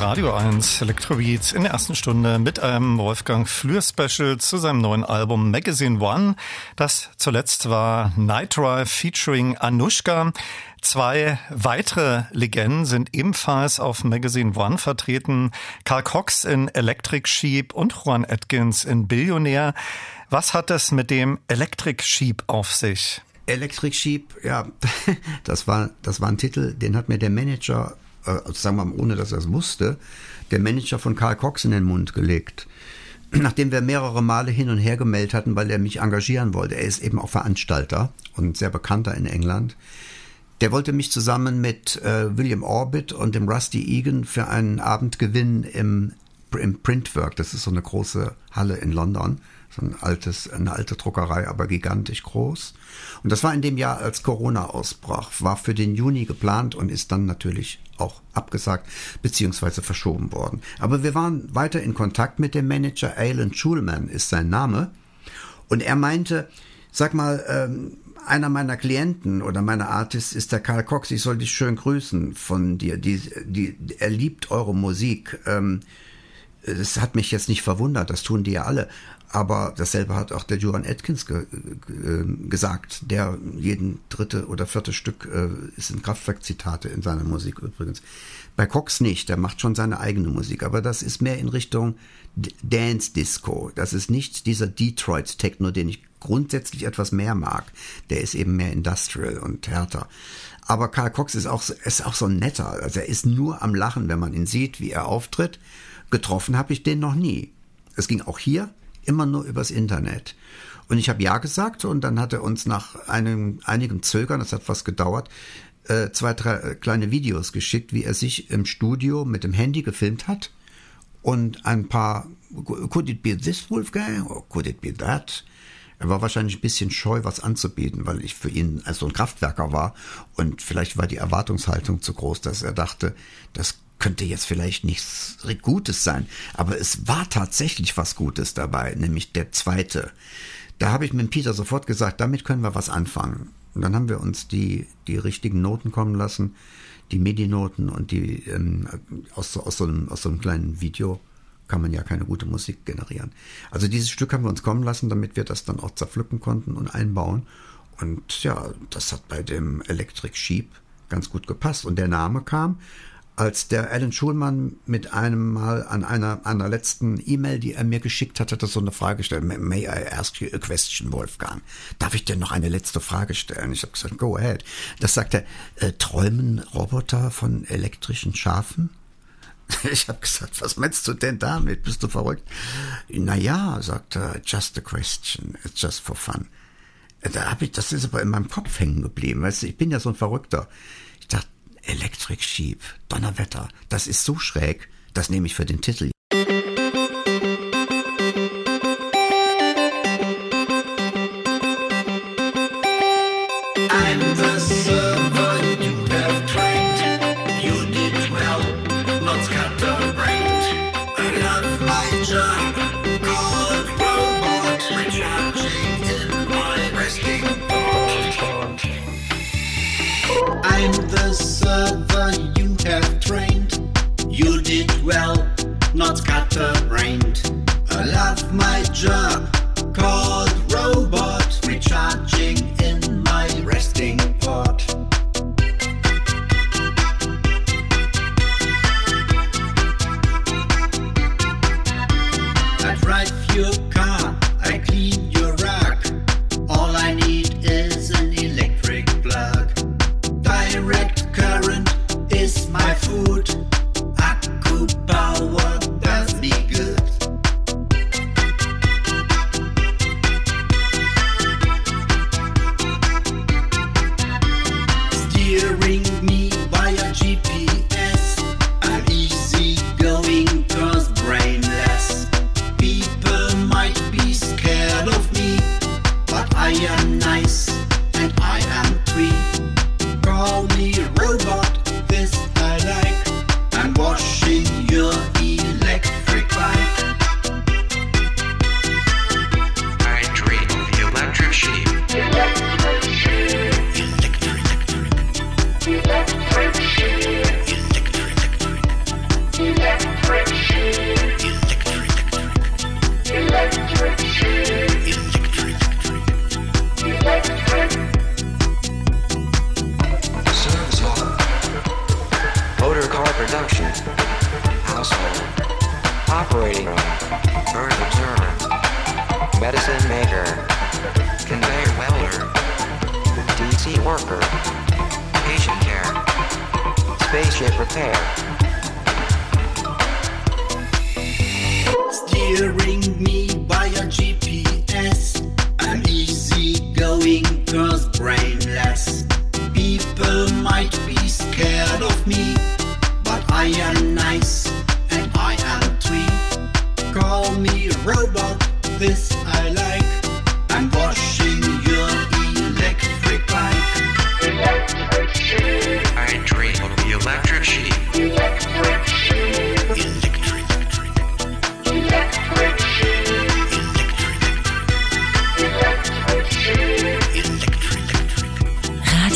Radio 1 Electrobeats in der ersten Stunde mit einem Wolfgang Flür Special zu seinem neuen Album Magazine One. Das zuletzt war Night Drive featuring Anushka. Zwei weitere Legenden sind ebenfalls auf Magazine One vertreten. Carl Cox in Electric Sheep und Juan Atkins in Billionär. Was hat es mit dem Electric Sheep auf sich? Electric Sheep, ja, das war, das war ein Titel, den hat mir der Manager, äh, sagen wir mal, ohne dass er es wusste, der Manager von Karl Cox in den Mund gelegt. Nachdem wir mehrere Male hin und her gemeldet hatten, weil er mich engagieren wollte. Er ist eben auch Veranstalter und sehr bekannter in England. Der wollte mich zusammen mit äh, William Orbit und dem Rusty Egan für einen Abend gewinnen im, im Printwork. Das ist so eine große Halle in London. So ein altes, eine alte Druckerei, aber gigantisch groß. Und das war in dem Jahr, als Corona ausbrach, war für den Juni geplant und ist dann natürlich auch abgesagt beziehungsweise verschoben worden. Aber wir waren weiter in Kontakt mit dem Manager. Alan Schulman ist sein Name. Und er meinte, sag mal, ähm, einer meiner Klienten oder meiner Artists ist der Karl Cox. Ich soll dich schön grüßen von dir. Die, die, er liebt eure Musik. Ähm, das hat mich jetzt nicht verwundert, das tun die ja alle. Aber dasselbe hat auch der Johan Atkins ge ge gesagt, der jeden dritte oder vierte Stück äh, ist in Kraftwerk-Zitate in seiner Musik übrigens. Bei Cox nicht, der macht schon seine eigene Musik, aber das ist mehr in Richtung Dance Disco. Das ist nicht dieser Detroit Techno, den ich grundsätzlich etwas mehr mag. Der ist eben mehr industrial und härter. Aber Karl Cox ist auch, ist auch so ein netter. Also er ist nur am Lachen, wenn man ihn sieht, wie er auftritt. Getroffen habe ich den noch nie. Es ging auch hier immer nur übers Internet. Und ich habe ja gesagt und dann hat er uns nach einem, einigem Zögern, das hat was gedauert, äh, zwei, drei kleine Videos geschickt, wie er sich im Studio mit dem Handy gefilmt hat und ein paar, could it be this Wolfgang or could it be that? Er war wahrscheinlich ein bisschen scheu, was anzubieten, weil ich für ihn als so ein Kraftwerker war und vielleicht war die Erwartungshaltung zu groß, dass er dachte, das könnte jetzt vielleicht nichts Gutes sein, aber es war tatsächlich was Gutes dabei, nämlich der zweite. Da habe ich mit Peter sofort gesagt, damit können wir was anfangen. Und dann haben wir uns die, die richtigen Noten kommen lassen, die MIDI-Noten und die ähm, aus, aus, so einem, aus so einem kleinen Video kann man ja keine gute Musik generieren. Also dieses Stück haben wir uns kommen lassen, damit wir das dann auch zerpflücken konnten und einbauen. Und ja, das hat bei dem Electric Sheep ganz gut gepasst. Und der Name kam, als der Alan Schulmann mit einem Mal an einer, einer letzten E-Mail, die er mir geschickt hat, hat er so eine Frage gestellt. May I ask you a question, Wolfgang? Darf ich dir noch eine letzte Frage stellen? Ich habe gesagt, go ahead. Das sagt er, äh, träumen Roboter von elektrischen Schafen? Ich habe gesagt, was meinst du denn damit? Bist du verrückt? Naja, sagt er, just a question, it's just for fun. Da habe ich, das ist aber in meinem Kopf hängen geblieben. Weißt du, ich bin ja so ein Verrückter. Electric Sheep, Donnerwetter, das ist so schräg, das nehme ich für den Titel. My job,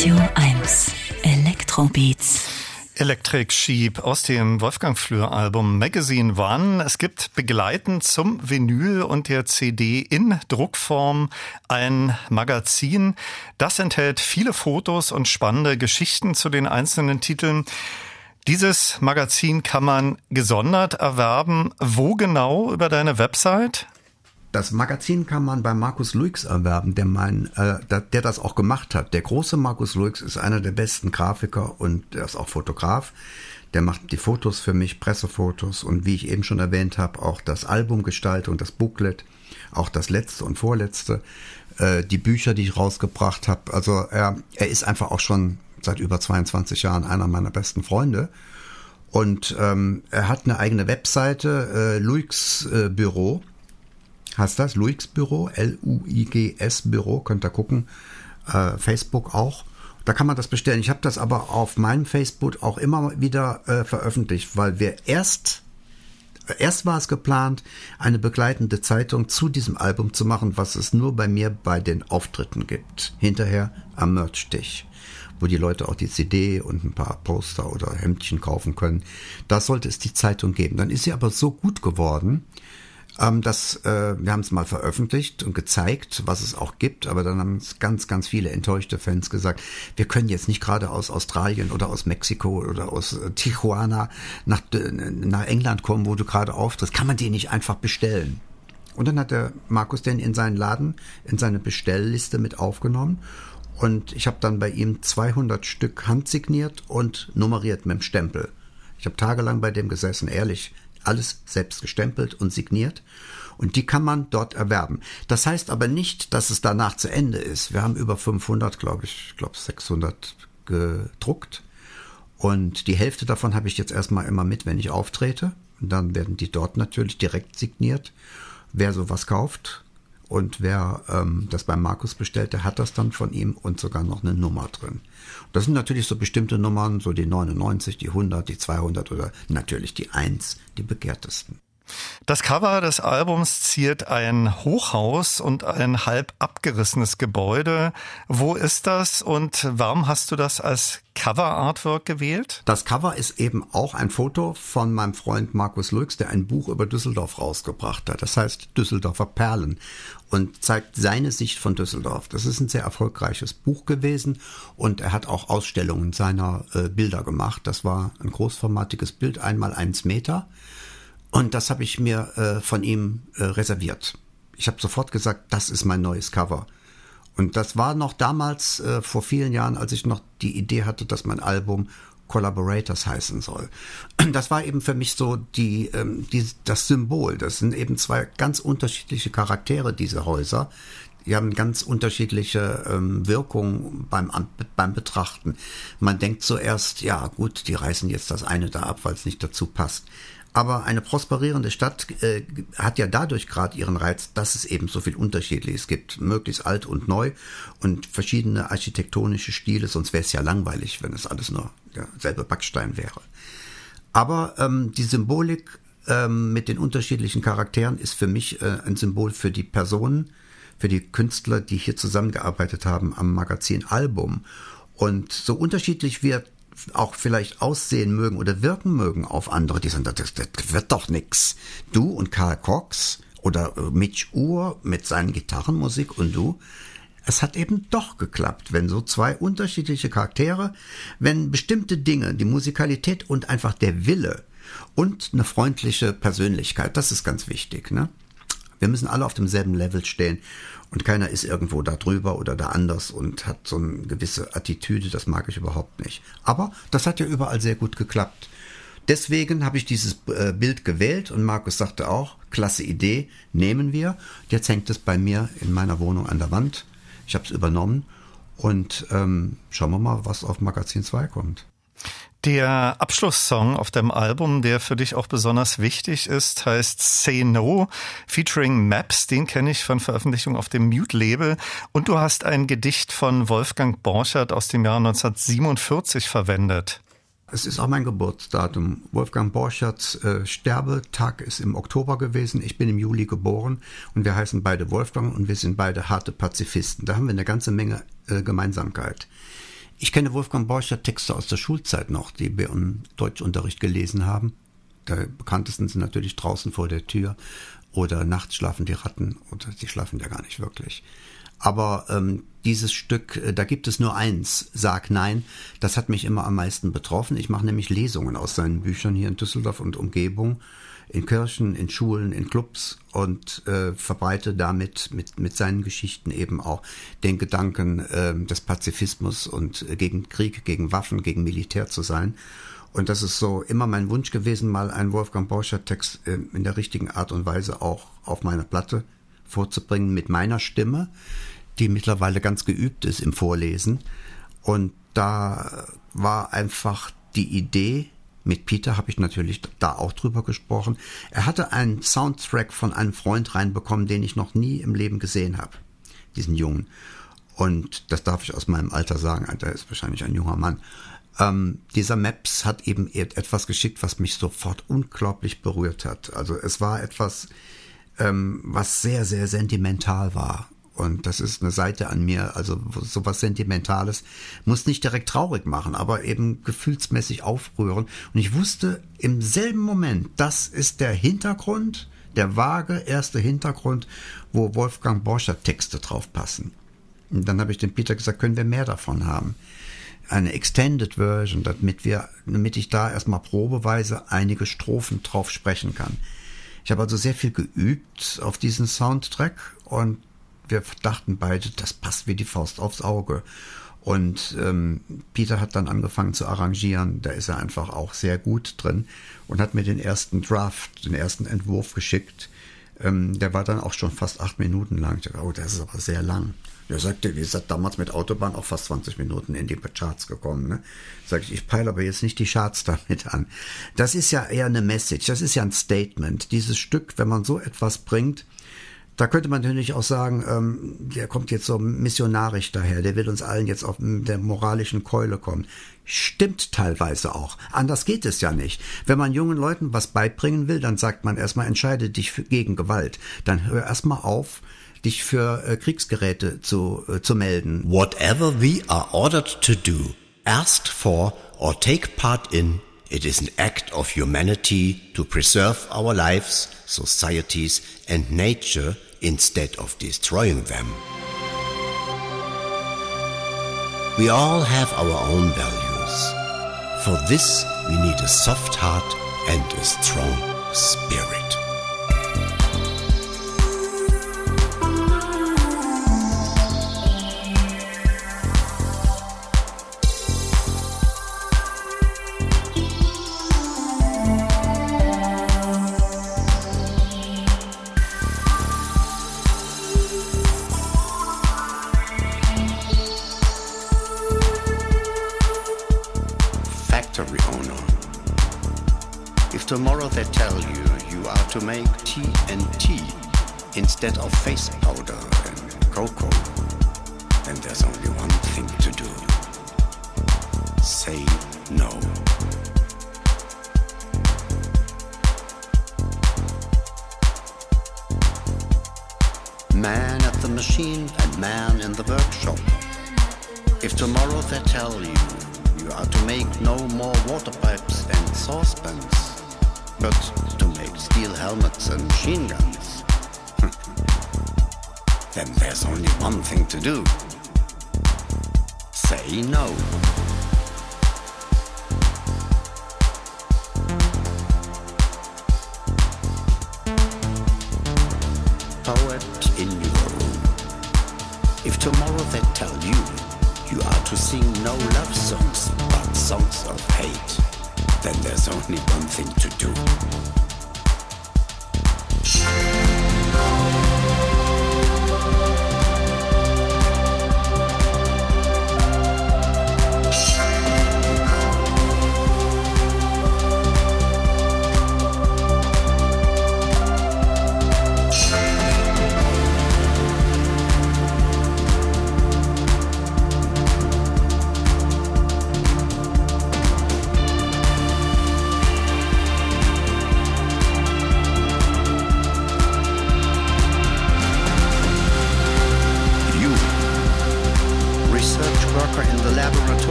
Radio 1 Elektrobeats. Electric Sheep aus dem Wolfgang Flür Album Magazine One. Es gibt begleitend zum Vinyl und der CD in Druckform ein Magazin. Das enthält viele Fotos und spannende Geschichten zu den einzelnen Titeln. Dieses Magazin kann man gesondert erwerben. Wo genau über deine Website? Das Magazin kann man bei Markus Luix erwerben, der, mein, äh, der, das auch gemacht hat. Der große Markus Luix ist einer der besten Grafiker und er ist auch Fotograf. Der macht die Fotos für mich, Pressefotos und wie ich eben schon erwähnt habe, auch das Albumgestaltung, das Booklet, auch das letzte und vorletzte, äh, die Bücher, die ich rausgebracht habe. Also er, er ist einfach auch schon seit über 22 Jahren einer meiner besten Freunde. Und ähm, er hat eine eigene Webseite, äh, Luix äh, Büro heißt das, Luix Büro, L-U-I-G-S Büro, könnt ihr gucken, äh, Facebook auch. Da kann man das bestellen. Ich habe das aber auf meinem Facebook auch immer wieder äh, veröffentlicht, weil wir erst, erst war es geplant, eine begleitende Zeitung zu diesem Album zu machen, was es nur bei mir bei den Auftritten gibt. Hinterher am Merch-Stich wo die Leute auch die CD und ein paar Poster oder Hemdchen kaufen können. Da sollte es die Zeitung geben. Dann ist sie aber so gut geworden, Ähm, das, äh, wir haben es mal veröffentlicht und gezeigt, was es auch gibt, aber dann haben es ganz, ganz viele enttäuschte Fans gesagt, wir können jetzt nicht gerade aus Australien oder aus Mexiko oder aus äh, Tijuana nach, nach England kommen, wo du gerade auftrittst. Kann man den nicht einfach bestellen? Und dann hat der Markus den in seinen Laden, in seine Bestellliste mit aufgenommen. Und ich habe dann bei ihm 200 Stück handsigniert und nummeriert mit dem Stempel. Ich habe tagelang bei dem gesessen, ehrlich, alles selbst gestempelt und signiert. Und die kann man dort erwerben. Das heißt aber nicht, dass es danach zu Ende ist. Wir haben über 500, glaube ich, glaube 600 gedruckt. Und die Hälfte davon habe ich jetzt erstmal immer mit, wenn ich auftrete. Und dann werden die dort natürlich direkt signiert. Wer sowas kauft und wer ähm, das beim Markus bestellt, der hat das dann von ihm und sogar noch eine Nummer drin. Das sind natürlich so bestimmte Nummern, so die 99, die 100, die 200 oder natürlich die 1, die begehrtesten. Das Cover des Albums ziert ein Hochhaus und ein halb abgerissenes Gebäude. Wo ist das und warum hast du das als Cover-Artwork gewählt? Das Cover ist eben auch ein Foto von meinem Freund Markus Lux, der ein Buch über Düsseldorf rausgebracht hat. Das heißt Düsseldorfer Perlen und zeigt seine Sicht von Düsseldorf. Das ist ein sehr erfolgreiches Buch gewesen und er hat auch Ausstellungen seiner äh, Bilder gemacht. Das war ein großformatiges Bild, einmal eins Meter und das habe ich mir äh, von ihm äh, reserviert. Ich habe sofort gesagt, das ist mein neues Cover. Und das war noch damals, äh, vor vielen Jahren, als ich noch die Idee hatte, dass mein Album Collaborators heißen soll. Das war eben für mich so die, ähm, die, das Symbol. Das sind eben zwei ganz unterschiedliche Charaktere, diese Häuser. Die haben ganz unterschiedliche ähm, Wirkungen beim, beim Betrachten. Man denkt zuerst, ja gut, die reißen jetzt das eine da ab, weil es nicht dazu passt. Aber eine prosperierende Stadt äh, hat ja dadurch gerade ihren Reiz, dass es eben so viel Unterschiedliches gibt, möglichst alt und neu und verschiedene architektonische Stile, sonst wäre es ja langweilig, wenn es alles nur derselbe Backstein wäre. Aber ähm, die Symbolik ähm, mit den unterschiedlichen Charakteren ist für mich äh, ein Symbol für die Personen, für die Künstler, die hier zusammengearbeitet haben am Magazin Album. Und so unterschiedlich wird auch vielleicht aussehen mögen oder wirken mögen auf andere, die sagen, das, das wird doch nix. Du und Karl Cox oder äh, Mitch Uhr mit seinen Gitarrenmusik und du, es hat eben doch geklappt, wenn so zwei unterschiedliche Charaktere, wenn bestimmte Dinge, die Musikalität und einfach der Wille und eine freundliche Persönlichkeit, das ist ganz wichtig, ne? Wir müssen alle auf demselben Level stehen und keiner ist irgendwo da drüber oder da anders und hat so eine gewisse Attitüde, das mag ich überhaupt nicht. Aber das hat ja überall sehr gut geklappt. Deswegen habe ich dieses äh, Bild gewählt und Markus sagte auch, klasse Idee, nehmen wir. Jetzt hängt es bei mir in meiner Wohnung an der Wand. Ich habe es übernommen und ähm, schauen wir mal, was auf Magazin 2 kommt. Der Abschlusssong auf dem Album, der für dich auch besonders wichtig ist, heißt Say No, featuring Maps. Den kenne ich von Veröffentlichung auf dem Mute-Label. Und du hast ein Gedicht von Wolfgang Borchert aus dem Jahr 1947 verwendet. Es ist auch mein Geburtsdatum. Wolfgang Borcherts äh, Sterbetag ist im Oktober gewesen. Ich bin im Juli geboren und wir heißen beide Wolfgang und wir sind beide harte Pazifisten. Da haben wir eine ganze Menge äh, Gemeinsamkeit. Ich kenne Wolfgang Borcher Texte aus der Schulzeit noch, die wir im Deutschunterricht gelesen haben. Der bekanntesten sind natürlich draußen vor der Tür oder nachts schlafen die Ratten oder die schlafen ja gar nicht wirklich. Aber ähm, dieses Stück, äh, da gibt es nur eins, Sag Nein, das hat mich immer am meisten betroffen. Ich mache nämlich Lesungen aus seinen Büchern hier in Düsseldorf und Umgebung in Kirchen, in Schulen, in Clubs und äh, verbreite damit mit, mit seinen Geschichten eben auch den Gedanken äh, des Pazifismus und äh, gegen Krieg, gegen Waffen, gegen Militär zu sein. Und das ist so immer mein Wunsch gewesen, mal einen Wolfgang Borcher Text äh, in der richtigen Art und Weise auch auf meiner Platte vorzubringen mit meiner Stimme, die mittlerweile ganz geübt ist im Vorlesen. Und da war einfach die Idee, mit Peter habe ich natürlich da auch drüber gesprochen. Er hatte einen Soundtrack von einem Freund reinbekommen, den ich noch nie im Leben gesehen habe. Diesen Jungen. Und das darf ich aus meinem Alter sagen, Alter ist wahrscheinlich ein junger Mann. Ähm, dieser Maps hat eben etwas geschickt, was mich sofort unglaublich berührt hat. Also es war etwas, ähm, was sehr, sehr sentimental war. Und das ist eine Seite an mir, also sowas Sentimentales, muss nicht direkt traurig machen, aber eben gefühlsmäßig aufrühren. Und ich wusste im selben Moment, das ist der Hintergrund, der vage erste Hintergrund, wo Wolfgang Borcher Texte drauf passen. Und dann habe ich dem Peter gesagt, können wir mehr davon haben? Eine Extended Version, damit wir, damit ich da erstmal probeweise einige Strophen drauf sprechen kann. Ich habe also sehr viel geübt auf diesen Soundtrack und wir dachten beide, das passt wie die Faust aufs Auge. Und ähm, Peter hat dann angefangen zu arrangieren, da ist er einfach auch sehr gut drin und hat mir den ersten Draft, den ersten Entwurf geschickt. Ähm, der war dann auch schon fast acht Minuten lang. Ich dachte, oh, das ist aber sehr lang. Er sagte, wie gesagt, damals mit Autobahn auch fast 20 Minuten in die Charts gekommen. Ne? Sag ich, ich peile aber jetzt nicht die Charts damit an. Das ist ja eher eine Message, das ist ja ein Statement. Dieses Stück, wenn man so etwas bringt, da könnte man natürlich auch sagen, ähm, der kommt jetzt so missionarisch daher, der will uns allen jetzt auf der moralischen Keule kommen. Stimmt teilweise auch. Anders geht es ja nicht. Wenn man jungen Leuten was beibringen will, dann sagt man erstmal, entscheide dich für, gegen Gewalt. Dann hör erstmal auf, dich für äh, Kriegsgeräte zu, äh, zu melden. Whatever we are ordered to do, asked for, or take part in, it is an act of humanity to preserve our lives, societies, and nature instead of destroying them. We all have our own values. For this, we need a soft heart and a strong spirit. Tomorrow they tell you you are to make tea and tea instead of face powder and cocoa, then there's only one thing to do. Say no. Man at the machine and man in the workshop. If tomorrow they tell you you are to make no more water pipes and saucepans, but to make steel helmets and machine guns, then there's only one thing to do. Say no. Poet in your room. If tomorrow they tell you you are to sing no love songs, but songs of hate, then there's only one thing to do.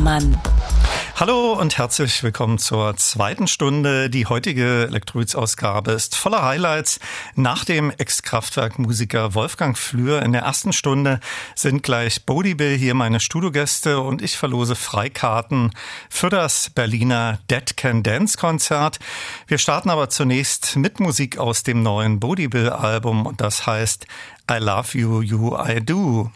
Olaf Zimmermann. Hallo und herzlich willkommen zur zweiten Stunde. Die heutige Elektroids-Ausgabe ist voller Highlights. Nach dem Ex-Kraftwerk-Musiker Wolfgang Flür in der ersten Stunde sind gleich Bodie hier meine Studiogäste und ich verlose Freikarten für das Berliner Dead Can Dance Konzert. Wir starten aber zunächst mit Musik aus dem neuen Bodie Album und das heißt I Love You, You I Do.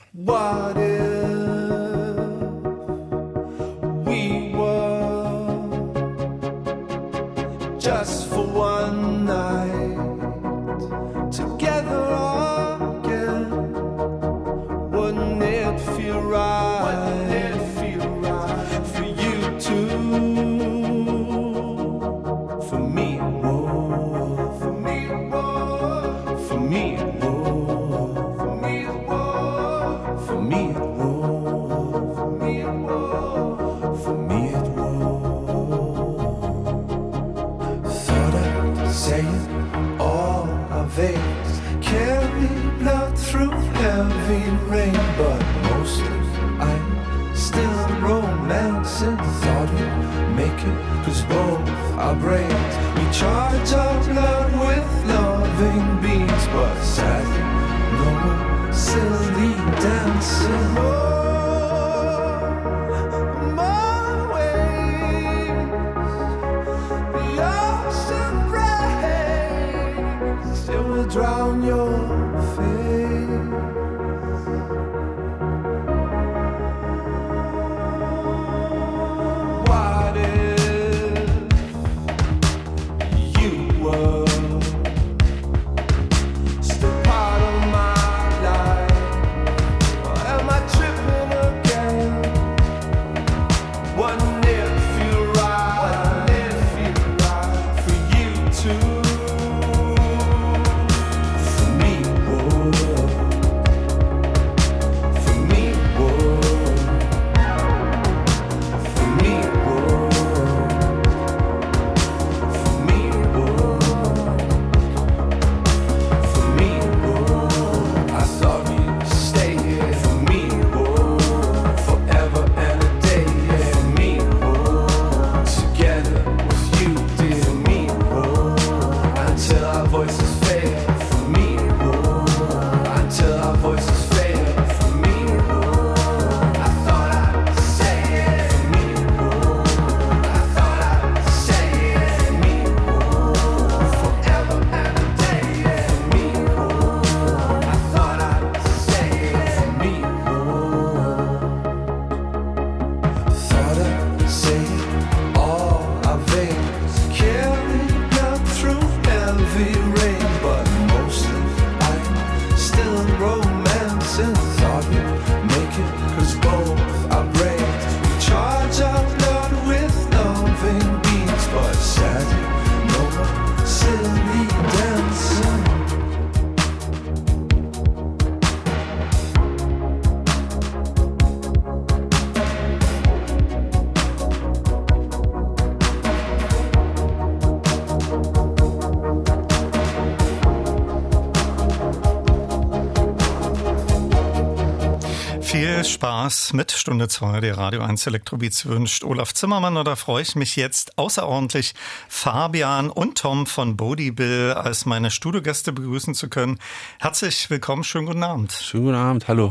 Spaß mit Stunde 2 der Radio 1 Elektrobeats wünscht Olaf Zimmermann. Und da freue ich mich jetzt außerordentlich, Fabian und Tom von Bodibill als meine Studiogäste begrüßen zu können. Herzlich willkommen, schönen guten Abend. Schönen guten Abend, hallo.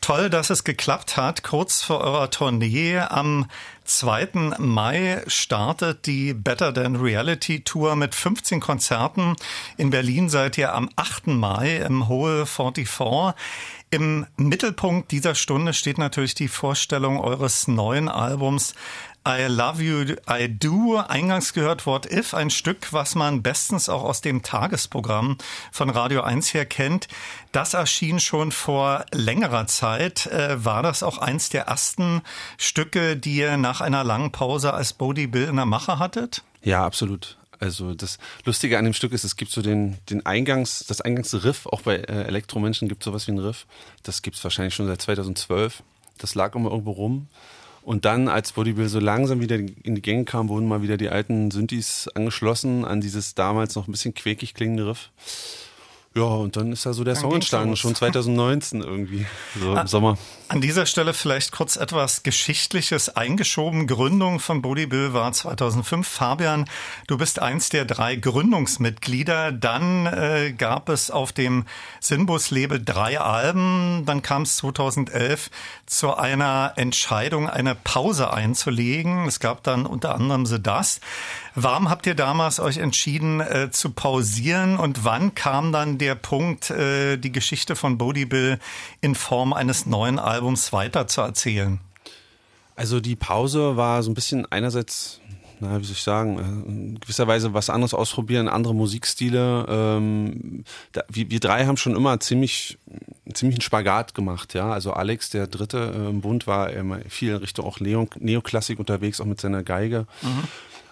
Toll, dass es geklappt hat. Kurz vor eurer Tournee am 2. Mai startet die Better Than Reality Tour mit 15 Konzerten. In Berlin seid ihr am 8. Mai im Hole 44. Im Mittelpunkt dieser Stunde steht natürlich die Vorstellung eures neuen Albums I Love You, I Do. Eingangs gehört What If, ein Stück, was man bestens auch aus dem Tagesprogramm von Radio 1 her kennt. Das erschien schon vor längerer Zeit. Äh, war das auch eins der ersten Stücke, die ihr nach einer langen Pause als Bodie Bill in der Mache hattet? Ja, absolut. Also das Lustige an dem Stück ist, es gibt so den, den Eingangs, das Eingangsriff, auch bei äh, Elektromenschen gibt es sowas wie ein Riff. Das gibt es wahrscheinlich schon seit 2012. Das lag immer irgendwo rum. Und dann, als Bodybuild so langsam wieder in die Gänge kam, wurden mal wieder die alten Synthes angeschlossen an dieses damals noch ein bisschen quäkig klingende Riff. Ja, und dann ist da so der Dann Song entstanden, schon 2019 irgendwie, so im Sommer. An dieser Stelle vielleicht kurz etwas Geschichtliches eingeschoben. Gründung von Booty Bill war 2005. Fabian, du bist eins der drei Gründungsmitglieder. Dann äh, gab es auf dem Sinbus-Label drei Alben. Dann kam es 2011 zu einer Entscheidung, eine Pause einzulegen. Es gab dann unter anderem The Dust. Warum habt ihr damals euch entschieden äh, zu pausieren und wann kam dann der Punkt, äh, die Geschichte von Bodie Bill in Form eines neuen Albums weiter zu erzählen? Also die Pause war so ein bisschen einerseits, na, wie soll ich sagen, äh, in gewisser Weise was anderes ausprobieren, andere Musikstile. Ähm, da, wir, wir drei haben schon immer ziemlich, ziemlich einen Spagat gemacht, ja. Also Alex, der Dritte äh, im Bund, war immer viel in Richtung auch Neo, Neoklassik unterwegs, auch mit seiner Geige.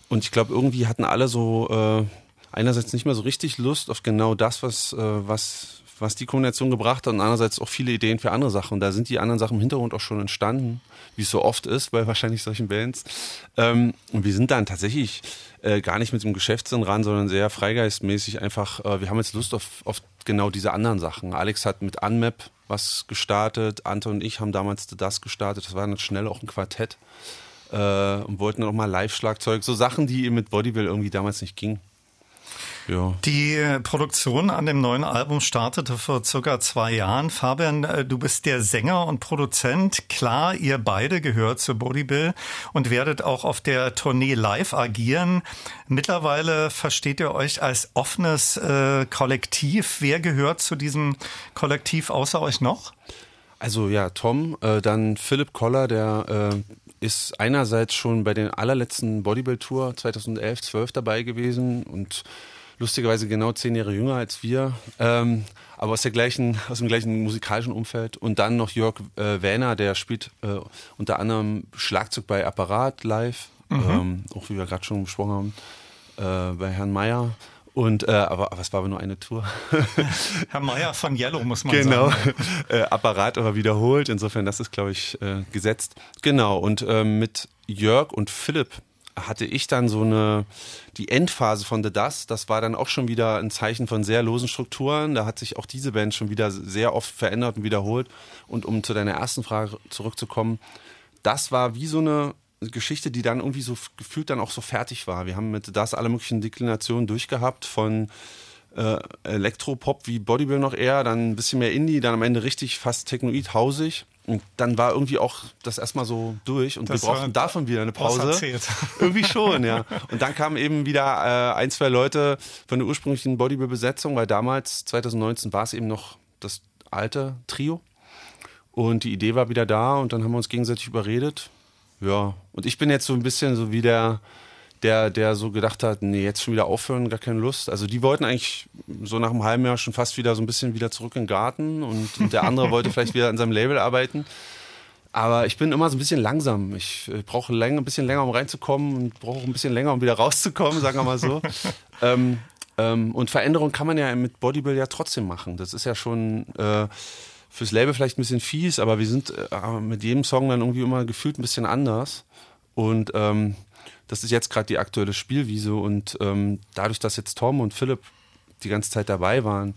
Und ich glaube, irgendwie hatten alle so äh, einerseits nicht mehr so richtig Lust auf genau das, was, äh, was, was die Kombination gebracht hat und andererseits auch viele Ideen für andere Sachen. Und da sind die anderen Sachen im Hintergrund auch schon entstanden, wie es so oft ist bei wahrscheinlich solchen Bands. Ähm, und wir sind dann tatsächlich äh, gar nicht mit dem Geschäftssinn ran, sondern sehr freigeistmäßig einfach, äh, wir haben jetzt Lust auf, auf genau diese anderen Sachen. Alex hat mit Unmap was gestartet, Anton und ich haben damals das gestartet, das war dann schnell auch ein Quartett äh, und wollten dann auch mal Live-Schlagzeug, so Sachen, die mit Bodybill irgendwie damals nicht ging. Ja. Die äh, Produktion an dem neuen Album startete vor circa zwei Jahren. Fabian, äh, du bist der Sänger und Produzent. Klar, ihr beide gehört zu Body Bill und werdet auch auf der Tournee live agieren. Mittlerweile versteht ihr euch als offenes äh, Kollektiv. Wer gehört zu diesem Kollektiv außer euch noch? Also ja, Tom, äh, dann Philipp Koller, der äh, ist einerseits schon bei den allerletzten Bodybuild-Tour 2011, 12 dabei gewesen und lustigerweise genau zehn Jahre jünger als wir, ähm, aber aus, der gleichen, aus dem gleichen musikalischen Umfeld. Und dann noch Jörg äh, Wähner, der spielt äh, unter anderem Schlagzeug bei Apparat live, Mhm. ähm, auch wie wir gerade schon besprochen haben, äh, bei Herrn Meyer. Und, äh, aber, aber es war aber nur eine Tour. Herr Meier von Yellow, muss man genau. sagen. äh, Apparat aber wiederholt. Insofern, das ist, glaube ich, äh, gesetzt. Genau. Und ähm, mit Jörg und Philipp hatte ich dann so eine, die Endphase von The Dust, das war dann auch schon wieder ein Zeichen von sehr losen Strukturen. Da hat sich auch diese Band schon wieder sehr oft verändert und wiederholt. Und um zu deiner ersten Frage zurückzukommen, das war wie so eine Geschichte, die dann irgendwie so gefühlt dann auch so fertig war. Wir haben mit das alle möglichen Deklinationen durchgehabt von äh, Elektropop wie Bodybuild noch eher, dann ein bisschen mehr Indie, dann am Ende richtig fast technoid, hausig. Und dann war irgendwie auch das erstmal so durch und Das wir brauchten davon wieder eine Pause. irgendwie schon, ja. Und dann kamen eben wieder äh, ein, zwei Leute von der ursprünglichen Bodybuild-Besetzung, weil damals, 2019, war es eben noch das alte Trio. Und die Idee war wieder da und dann haben wir uns gegenseitig überredet. Ja, und ich bin jetzt so ein bisschen so wie der, der, der so gedacht hat, nee, jetzt schon wieder aufhören, gar keine Lust. Also die wollten eigentlich so nach einem halben Jahr schon fast wieder so ein bisschen wieder zurück in den Garten und, und der andere wollte vielleicht wieder an seinem Label arbeiten. Aber ich bin immer so ein bisschen langsam. Ich äh, brauche länger, ein bisschen länger, um reinzukommen und brauche ein bisschen länger, um wieder rauszukommen, sagen wir mal so. ähm, ähm, und Veränderung kann man ja mit Bodybuild ja trotzdem machen. Das ist ja schon äh, fürs Label vielleicht ein bisschen fies, aber wir sind äh, mit jedem Song dann irgendwie immer gefühlt ein bisschen anders. Und ähm, das ist jetzt gerade die aktuelle Spielwiese. Und ähm, dadurch, dass jetzt Tom und Philipp die ganze Zeit dabei waren,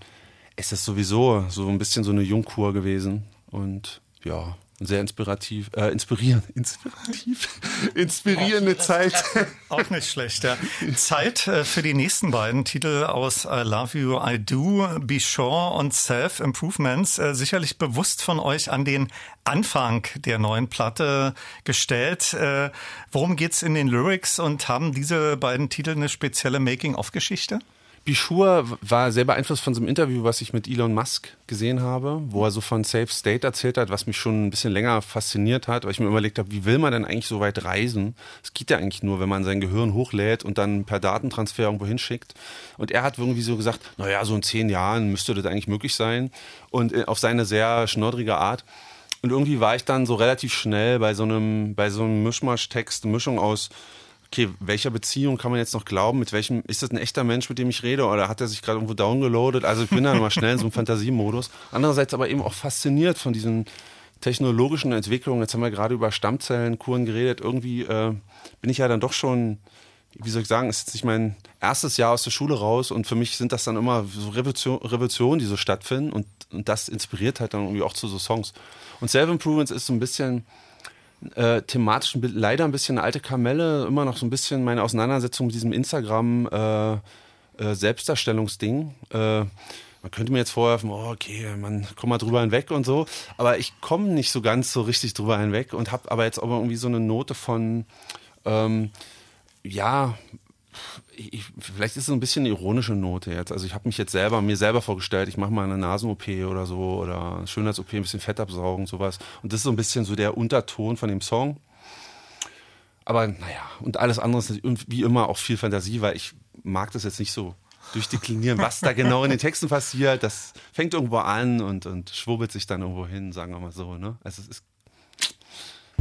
ist es sowieso so ein bisschen so eine Jungkur gewesen. Und ja, sehr inspirativ, äh, inspirierend, inspirativ, inspirierende Zeit. Auch nicht schlecht, ja. Zeit äh, für die nächsten beiden Titel aus I Love You, I Do, Be Sure und Self Improvements. Äh, sicherlich bewusst von euch an den Anfang der neuen Platte gestellt. Äh, worum geht's in den Lyrics und haben diese beiden Titel eine spezielle Making-of-Geschichte? Bichur war sehr beeinflusst von so einem Interview, was ich mit Elon Musk gesehen habe, wo er so von Safe State erzählt hat, was mich schon ein bisschen länger fasziniert hat, weil ich mir überlegt habe, wie will man denn eigentlich so weit reisen? Es geht ja eigentlich nur, wenn man sein Gehirn hochlädt und dann per Datentransfer irgendwo hinschickt. Und er hat irgendwie so gesagt, naja, so in zehn Jahren müsste das eigentlich möglich sein. Und äh, auf seine sehr schnoddrige Art. Und irgendwie war ich dann so relativ schnell bei so einem, bei so einem Mischmasch-Text, Mischung aus, okay, welcher Beziehung kann man jetzt noch glauben? Mit welchem, ist das ein echter Mensch, mit dem ich rede? Oder hat er sich gerade irgendwo downgeloadet? Also ich bin dann mal schnell in so einem Fantasiemodus. Andererseits aber eben auch fasziniert von diesen technologischen Entwicklungen. Jetzt haben wir gerade über Stammzellenkuren geredet. Irgendwie äh, bin ich ja dann doch schon wie soll ich sagen, ist jetzt nicht mein erstes Jahr aus der Schule raus und für mich sind das dann immer so Revolution, Revolutionen, die so stattfinden und, und das inspiriert halt dann irgendwie auch zu so Songs. Und Self-Improvements ist so ein bisschen äh, thematisch leider ein bisschen alte Kamelle, immer noch so ein bisschen meine Auseinandersetzung mit diesem Instagram äh, äh, Selbstdarstellungsding. Äh, man könnte mir jetzt vorwerfen, oh, okay, man komm mal drüber hinweg und so, aber ich komme nicht so ganz so richtig drüber hinweg und habe aber jetzt auch irgendwie so eine Note von, ähm, ja, ich, vielleicht ist es ein bisschen eine ironische Note jetzt. Also ich habe mich jetzt selber, mir selber vorgestellt, ich mache mal eine Nasen-OP oder so oder Schönheits-OP, ein bisschen Fett absaugen, sowas. Und das ist so ein bisschen so der Unterton von dem Song. Aber naja, und alles andere ist wie immer auch viel Fantasie, weil ich mag das jetzt nicht so durchdeklinieren, was da genau in den Texten passiert. Das fängt irgendwo an und, und schwurbelt sich dann irgendwo hin, sagen wir mal so. Ne? Also es ist,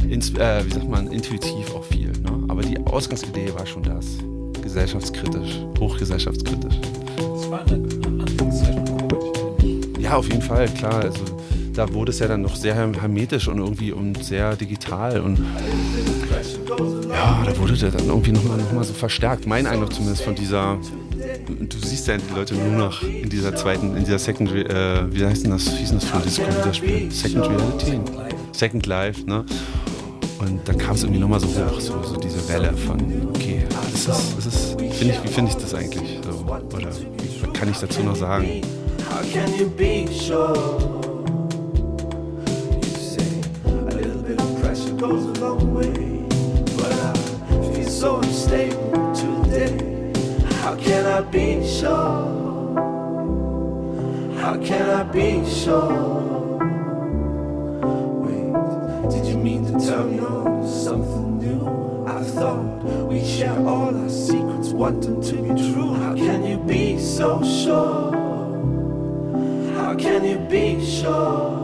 ins, äh, wie sagt man, intuitiv auch viel. Ne? Aber die Ausgangsidee war schon das. Gesellschaftskritisch, hochgesellschaftskritisch. Das war eine Ja, auf jeden Fall, klar. Also da wurde es ja dann noch sehr hermetisch und irgendwie und sehr digital und ja, da wurde der dann irgendwie nochmal noch mal so verstärkt. Mein Eindruck zumindest von dieser. Du siehst ja die Leute nur noch in dieser zweiten, in dieser Second, äh, wie heißt denn das, wie hieß denn das für dieses Computerspiel? Second Reality? Second Life, ne? Und da kam es irgendwie nochmal so hoch, so, so diese Welle von, okay, ist, das ist, find ich, wie finde ich das eigentlich? So, oder was kann ich dazu noch sagen? How can you be sure? Goes a long way, but I feel so unstable today. How can I be sure? How can I be sure? Tell me oh, something new? I thought we share all our secrets, want them to be true. How can you be so sure? How can you be sure?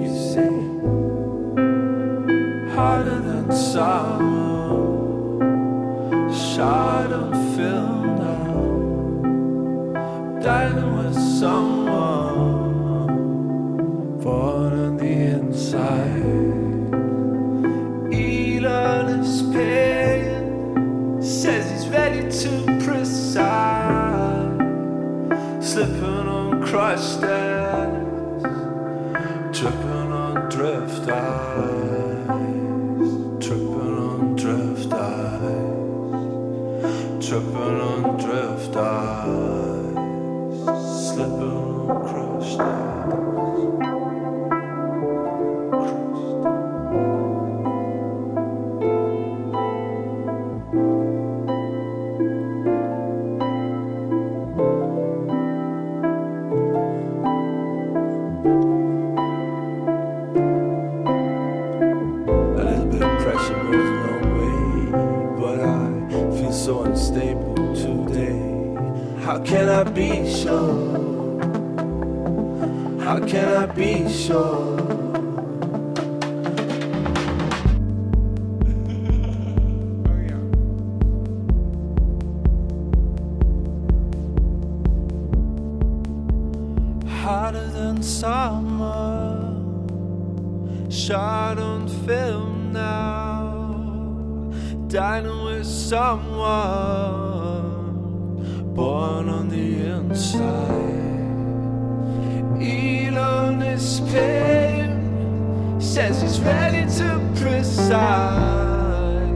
You say harder than summer, shot on film now, dining with someone born on the inside. Crushed ice, tripping on drift ice, tripping on drift ice, tripping on drift ice, slipping on crushed. Today. How can I be sure? How can I be sure? Hotter than summer shot on film now, dining with someone inside. Elon is paying, says he's ready to preside,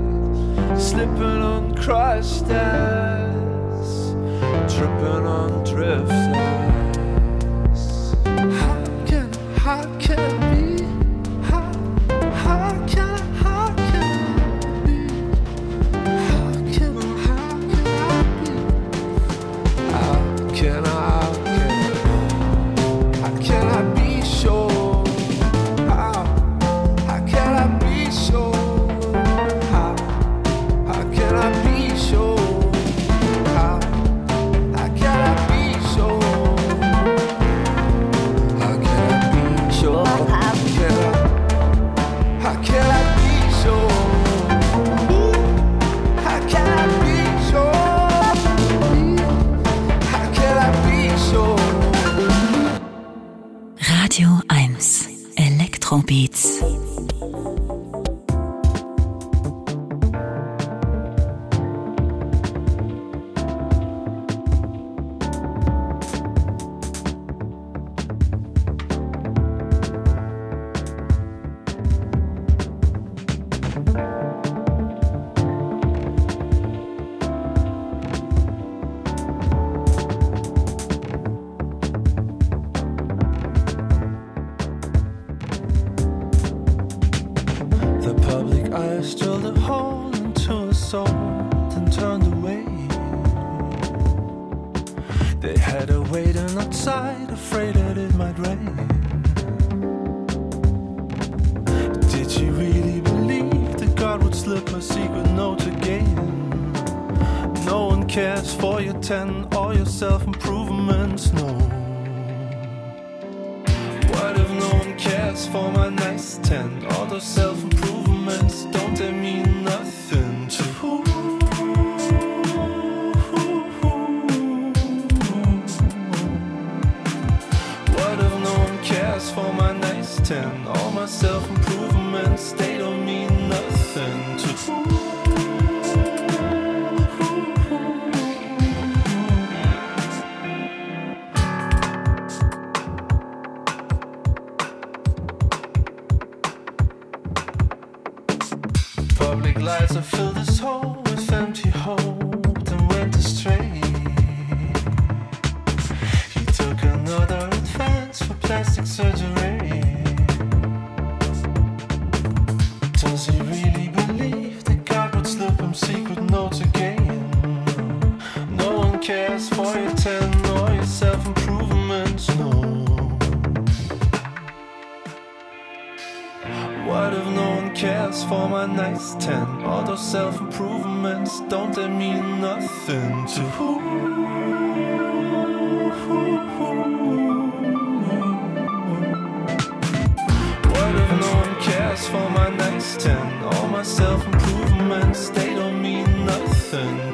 slipping on crushed ice, tripping on drift cares for your 10 or your self improvements, no. What if no one cares for my nice 10? All those self improvements, don't they mean nothing to who? What if no one cares for my nice 10? All my self improvements, they don't mean nothing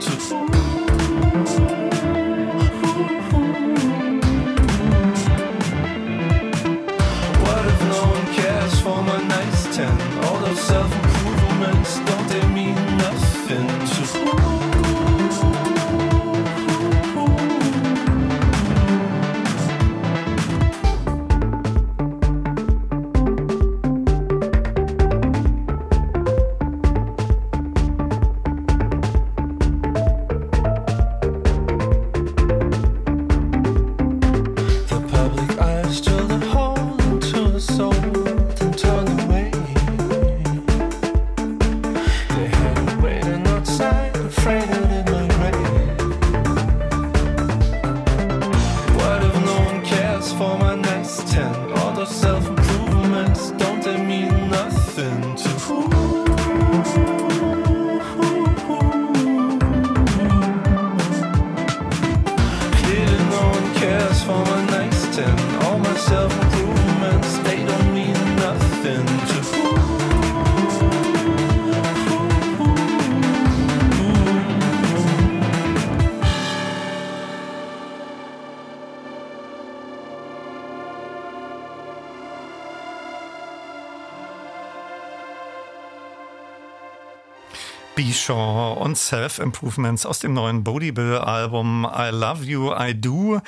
Bishaw und Self-Improvements aus dem neuen Bodie Bill-Album I Love You, I Do.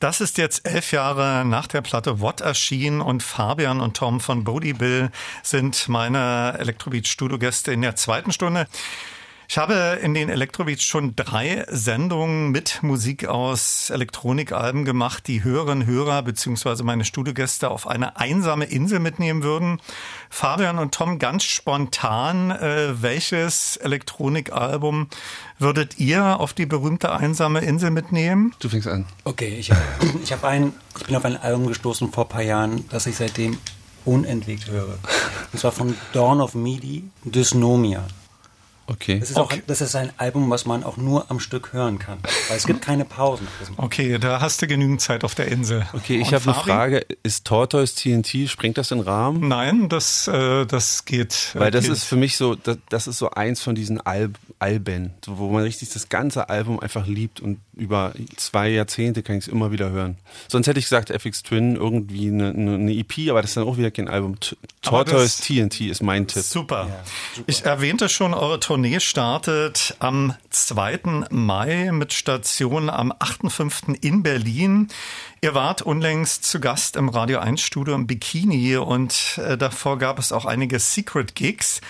Das ist jetzt elf Jahre nach der Platte What erschienen und Fabian und Tom von Bodie Bill sind meine Elektrobeat-Studiogäste in der zweiten Stunde. Ich habe in den Elektrobeats schon drei Sendungen mit Musik aus Elektronikalben gemacht, die Hörerinnen, Hörer bzw. meine Studiogäste auf eine einsame Insel mitnehmen würden. Fabian und Tom, ganz spontan, äh, welches Elektronikalbum würdet ihr auf die berühmte einsame Insel mitnehmen? Du fängst an. Okay, ich, ich, hab ein, ich bin auf ein Album gestoßen vor ein paar Jahren, das ich seitdem unentwegt höre. Und zwar von Dawn of Midi, Dysnomia. Okay. Das ist, auch, das ist ein Album, was man auch nur am Stück hören kann. Weil es gibt keine Pausen. Okay, da hast du genügend Zeit auf der Insel. Okay, ich habe eine? Frage. Ist Tortoise TNT, sprengt das den Rahmen? Nein, das, äh, das geht. Weil das geht. ist für mich so, das, das ist so eins von diesen Alb, Alben, wo man richtig das ganze Album einfach liebt und über zwei Jahrzehnte kann ich es immer wieder hören. Sonst hätte ich gesagt FX Twin, irgendwie eine, eine, EP, aber das ist dann auch wieder kein Album. T Tortoise TNT ist mein Tipp. Super. Ich erwähnte schon, eure Tournee startet am 2. Mai mit Station am 8.5. in Berlin. Ihr wart unlängst zu Gast im Radio 1 Studio im Bikini und äh, davor gab es auch einige Secret Gigs.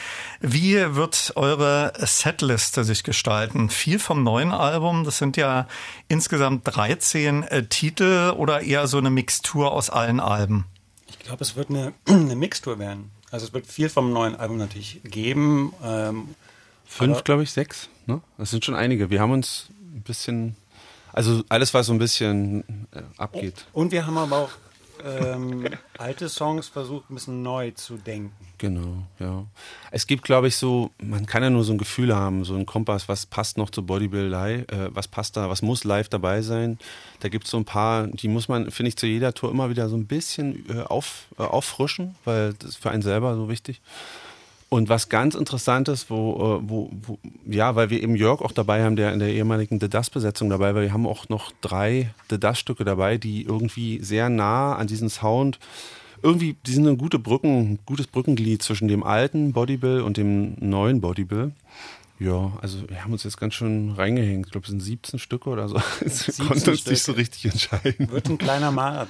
Wie wird eure Setliste sich gestalten? Viel vom neuen Album, das sind ja insgesamt 13 äh, Titel oder eher so eine Mixtur aus allen Alben? Ich glaube, es wird eine, eine Mixtur werden. Also es wird viel vom neuen Album natürlich geben. Ähm, Fünf, glaube ich, sechs. Ne? Das sind schon einige. Wir haben uns ein bisschen Also alles, was so ein bisschen äh, abgeht. Und wir haben aber auch ähm, alte Songs versucht, ein bisschen neu zu denken. Genau, ja. Es gibt, glaube ich, so, man kann ja nur so ein Gefühl haben, so ein Kompass, was passt noch zu Bodybuild live, äh, was passt da, was muss live dabei sein. Da gibt es so ein paar, die muss man, finde ich, zu jeder Tour immer wieder so ein bisschen äh, auf, äh, auffrischen, weil das ist für einen selber so wichtig. Und was ganz Interessantes, wo, äh, wo, wo, ja, weil wir eben Jörg auch dabei haben, der in der ehemaligen The Dust-Besetzung dabei war, wir haben auch noch drei The Dust-Stücke dabei, die irgendwie sehr nah an diesen Sound, irgendwie, die sind eine gute Brücken, ein gutes Brückenglied zwischen dem alten Bodybill und dem neuen Bodybill. Ja, also wir haben uns jetzt ganz schön reingehängt. Ich glaube, es sind 17 Stücke oder so. Wir konnten uns nicht so richtig entscheiden. Wird ein kleiner Marathon.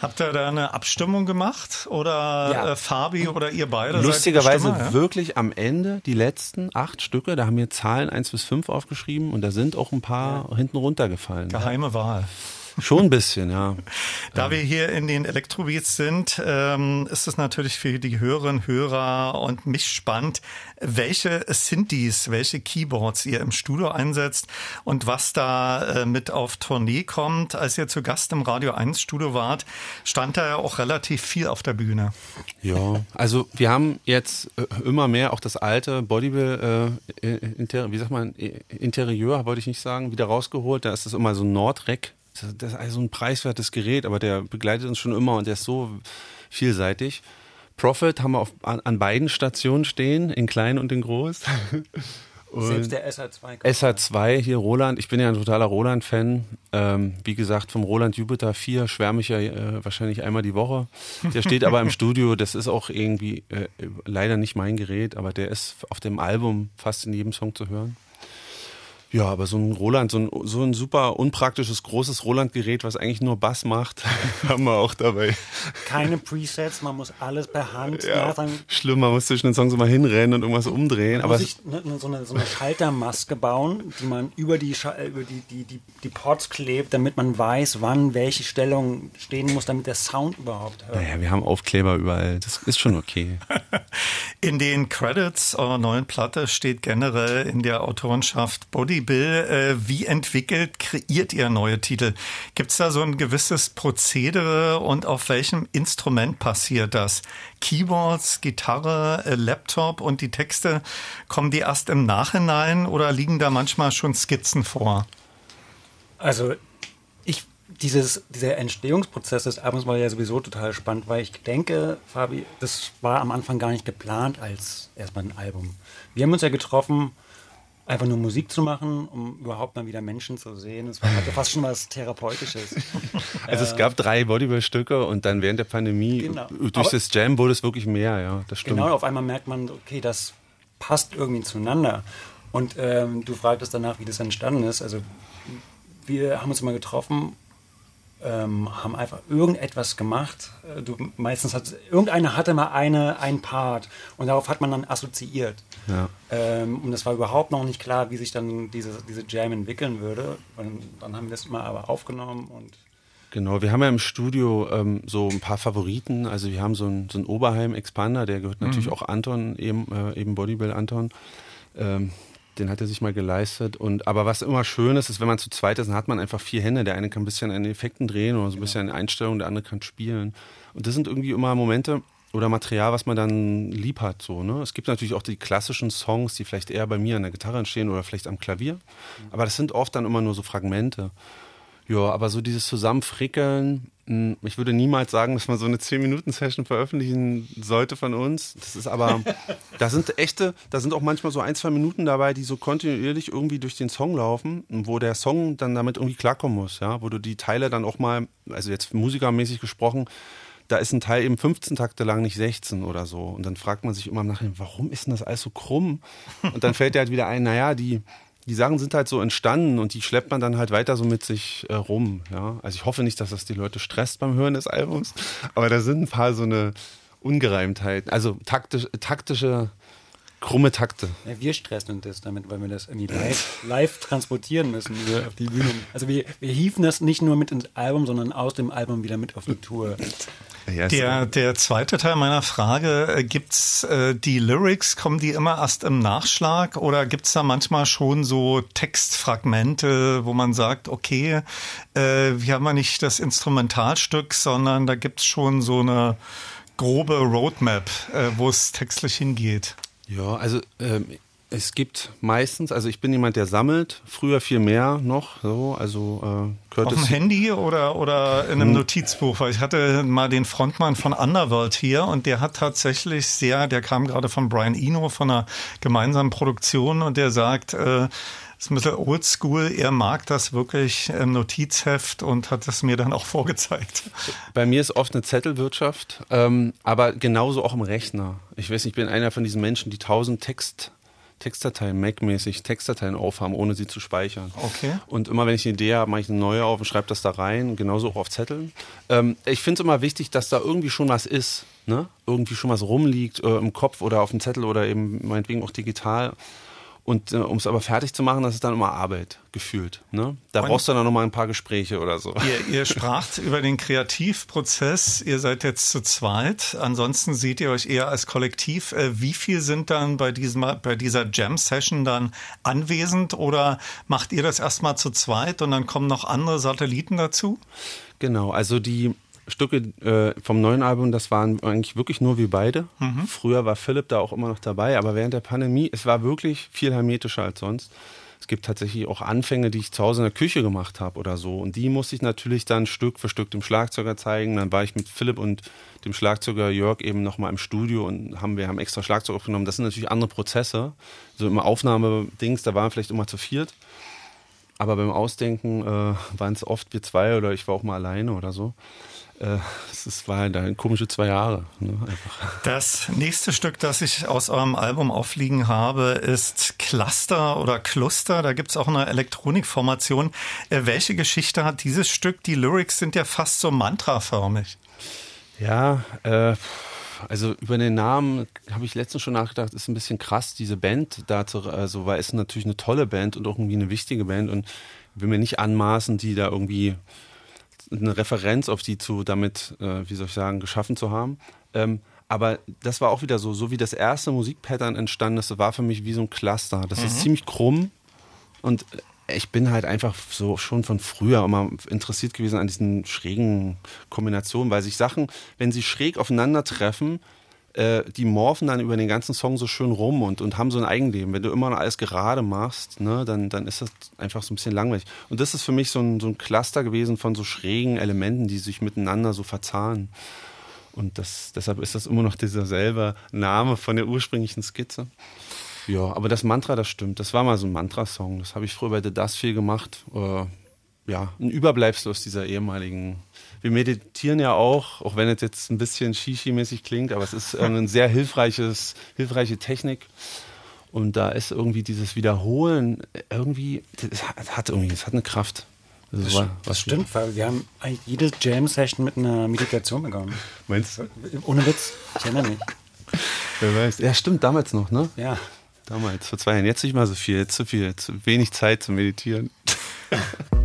Habt ihr da eine Abstimmung gemacht? Oder Ja. äh, Fabi oder ihr beide? Lustigerweise Bestimmer, ja? wirklich am Ende, die letzten acht Stücke, da haben wir Zahlen 1 bis 5 aufgeschrieben und da sind auch ein paar hinten runtergefallen. Geheime Wahl. Schon ein bisschen, ja. Da wir hier in den Elektrobeats sind, ähm, ist es natürlich für die Hörerinnen, Hörer und mich spannend, welche Synthes, welche Keyboards ihr im Studio einsetzt und was da äh, mit auf Tournee kommt. Als ihr zu Gast im Radio 1 Studio wart, stand da ja auch relativ viel auf der Bühne. Ja, also wir haben jetzt äh, immer mehr auch das alte Bodybuild, äh, wie sagt man, Interieur, wollte ich nicht sagen, wieder rausgeholt. Da ist das immer so ein Nordrec. Das ist also ein preiswertes Gerät, aber der begleitet uns schon immer und der ist so vielseitig. Profit haben wir auf, an, an beiden Stationen stehen, in klein und in groß. Und Selbst der SR2. SH2 hier Roland, ich bin ja ein totaler Roland-Fan. Ähm, wie gesagt, vom Roland Jupiter 4 schwärme ich ja äh, wahrscheinlich einmal die Woche. Der steht aber im Studio, das ist auch irgendwie äh, leider nicht mein Gerät, aber der ist auf dem Album fast in jedem Song zu hören. Ja, aber so ein Roland, so ein, so ein super unpraktisches, großes Roland-Gerät, was eigentlich nur Bass macht, haben wir auch dabei. Keine Presets, man muss alles per Hand Ja, dann schlimm, man muss zwischen den Songs immer hinrennen und irgendwas umdrehen. Man aber muss sich ne, ne, so, eine, so eine Schaltermaske bauen, die man über die, äh, über die, die, die, die Pods klebt, damit man weiß, wann welche Stellung stehen muss, damit der Sound überhaupt hört. naja, wir haben Aufkleber überall. Das ist schon okay. In den Credits eurer neuen Platte steht generell in der Autorenschaft Body Bill. Äh, wie entwickelt, kreiert ihr neue Titel? Gibt es da so ein gewisses Prozedere und auf welchem Instrument passiert das? Keyboards, Gitarre, äh, Laptop und die Texte, kommen die erst im Nachhinein oder liegen da manchmal schon Skizzen vor? Also ich, dieses, dieser Entstehungsprozess des Albums war ja sowieso total spannend, weil ich denke, Fabi, das war am Anfang gar nicht geplant als erstmal ein Album. Wir haben uns ja getroffen, einfach nur Musik zu machen, um überhaupt mal wieder Menschen zu sehen. Es war hatte fast schon was Therapeutisches. Also es gab drei Bodybuild-Stücke und dann während der Pandemie, Genau. durch Aber- das Jam wurde es wirklich mehr, ja, das stimmt. Genau, auf einmal merkt man, okay, das passt irgendwie zueinander. Und ähm, du fragtest danach, wie das entstanden ist. Also wir haben uns immer getroffen, ähm, haben einfach irgendetwas gemacht. Äh, Du, meistens hat irgendeiner hatte mal eine, ein Part und darauf hat man dann assoziiert. Ja. Ähm, und es war überhaupt noch nicht klar, wie sich dann diese, diese Jam entwickeln würde. Und dann haben wir das immer aber aufgenommen und Genau, wir haben ja im Studio ähm, so ein paar Favoriten. Also wir haben so einen, so Oberheim-Expander, der gehört natürlich Mhm. auch Anton, eben, äh, eben Bodybuild Anton. Ähm, den hat er sich mal geleistet. Und, aber was immer schön ist, ist, wenn man zu zweit ist, dann hat man einfach vier Hände. Der eine kann ein bisschen an den Effekten drehen oder so ein bisschen an Einstellungen, der andere kann spielen. Und das sind irgendwie immer Momente oder Material, was man dann lieb hat. So, ne? Es gibt natürlich auch die klassischen Songs, die vielleicht eher bei mir an der Gitarre entstehen oder vielleicht am Klavier. Aber das sind oft dann immer nur so Fragmente. Ja, aber so dieses Zusammenfrickeln, mh, ich würde niemals sagen, dass man so eine 10-Minuten-Session veröffentlichen sollte von uns. Das ist aber, da sind echte, da sind auch manchmal so ein, zwei Minuten dabei, die so kontinuierlich irgendwie durch den Song laufen, wo der Song dann damit irgendwie klarkommen muss, ja, wo du die Teile dann auch mal, also jetzt musikermäßig gesprochen, da ist ein Teil eben 15 Takte lang, nicht 16 oder so. Und dann fragt man sich immer im Nachhinein, warum ist denn das alles so krumm? Und dann fällt dir halt wieder ein, naja, die, die Sachen sind halt so entstanden und die schleppt man dann halt weiter so mit sich äh, rum. Ja? Also ich hoffe nicht, dass das die Leute stresst beim Hören des Albums, aber da sind ein paar so eine Ungereimtheiten, also taktisch, taktische krumme Takte. Ja, wir stressen uns das damit, weil wir das irgendwie live, live transportieren müssen wir auf die Bühne. Also wir, wir hieven das nicht nur mit ins Album, sondern aus dem Album wieder mit auf die Tour. Ja, Der, der zweite Teil meiner Frage, äh, gibt's äh, die Lyrics, kommen die immer erst im Nachschlag oder gibt's da manchmal schon so Textfragmente, wo man sagt, okay, äh, wir haben ja nicht das Instrumentalstück, sondern da gibt's schon so eine grobe Roadmap, äh, wo es textlich hingeht. Ja, also ähm, es gibt meistens, also ich bin jemand, der sammelt, früher viel mehr noch, so, also äh, Auf Curtis. dem Handy oder, oder in einem Notizbuch? Weil ich hatte mal den Frontmann von Underworld hier und der hat tatsächlich sehr, der kam gerade von Brian Eno von einer gemeinsamen Produktion und der sagt, äh, ist ein bisschen oldschool, er mag das wirklich im Notizheft und hat es mir dann auch vorgezeigt. Bei mir ist oft eine Zettelwirtschaft, ähm, aber genauso auch im Rechner. Ich weiß nicht, ich bin einer von diesen Menschen, die tausend Text, Textdateien, Mac-mäßig Textdateien aufhaben, ohne sie zu speichern. Okay. Und immer wenn ich eine Idee habe, mache ich eine neue auf und schreibe das da rein, genauso auch auf Zetteln. Ähm, ich finde es immer wichtig, dass da irgendwie schon was ist, ne? irgendwie schon was rumliegt äh, im Kopf oder auf dem Zettel oder eben meinetwegen auch digital. Und äh, um es aber fertig zu machen, das ist dann immer Arbeit, gefühlt. Ne? Da Und- brauchst du dann nochmal ein paar Gespräche oder so. Ihr, ihr spracht über den Kreativprozess, ihr seid jetzt zu zweit, ansonsten seht ihr euch eher als Kollektiv. Äh, Wie viel sind dann bei, diesem, bei dieser Jam-Session dann anwesend oder macht ihr das erstmal zu zweit und dann kommen noch andere Satelliten dazu? Genau, also die Stücke äh, vom neuen Album, das waren eigentlich wirklich nur wir beide. Mhm. Früher war Philipp da auch immer noch dabei, aber während der Pandemie, es war wirklich viel hermetischer als sonst. Es gibt tatsächlich auch Anfänge, die ich zu Hause in der Küche gemacht habe oder so. Und die musste ich natürlich dann Stück für Stück dem Schlagzeuger zeigen. Dann war ich mit Philipp und dem Schlagzeuger Jörg eben nochmal im Studio und haben, wir haben extra Schlagzeug aufgenommen. Das sind natürlich andere Prozesse. So im Aufnahmedings, da waren wir vielleicht immer zu viert. Aber beim Ausdenken äh, waren es oft wir zwei oder ich war auch mal alleine oder so. Äh, es war ein komische zwei Jahre. Ne? Das nächste Stück, das ich aus eurem Album aufliegen habe, ist Cluster oder Cluster. Da gibt's auch eine Elektronikformation. Äh, welche Geschichte hat dieses Stück? Die Lyrics sind ja fast so mantraförmig. Ja, äh, also über den Namen habe ich letztens schon nachgedacht, ist ein bisschen krass, diese Band dazu, also weil es natürlich eine tolle Band und auch irgendwie eine wichtige Band und ich will mir nicht anmaßen, die da irgendwie eine Referenz auf die zu damit, äh, wie soll ich sagen, geschaffen zu haben. Ähm, aber das war auch wieder so, so wie das erste Musikpattern entstanden ist, war für mich wie so ein Cluster. Das ist Mhm. ziemlich krumm und ich bin halt einfach so schon von früher immer interessiert gewesen an diesen schrägen Kombinationen, weil sich Sachen, wenn sie schräg aufeinandertreffen, äh, die morphen dann über den ganzen Song so schön rum und, und haben so ein Eigenleben. Wenn du immer noch alles gerade machst, ne, dann, dann ist das einfach so ein bisschen langweilig. Und das ist für mich so ein, so ein Cluster gewesen von so schrägen Elementen, die sich miteinander so verzahnen. Und das, deshalb ist das immer noch dieser selbe Name von der ursprünglichen Skizze. Ja, aber das Mantra, das stimmt. Das war mal so ein Mantra-Song. Das habe ich früher bei The Dust viel gemacht. Äh, ja, ein Überbleibsel aus dieser ehemaligen. Wir meditieren ja auch, auch wenn es jetzt ein bisschen Shishi-mäßig klingt, aber es ist ein sehr hilfreiches, hilfreiche Technik. Und da ist irgendwie dieses Wiederholen irgendwie, das hat, irgendwie, es hat eine Kraft. Also Das, war- das was- stimmt, weil wir haben eigentlich jede Jam-Session mit einer Meditation begonnen. Meinst du? Ohne Witz, ich erinnere mich. Wer weiß. Ja, stimmt, damals noch, ne? Ja. Damals, vor zwei Jahren. Jetzt nicht mal so viel, jetzt zu viel, zu wenig Zeit zu meditieren.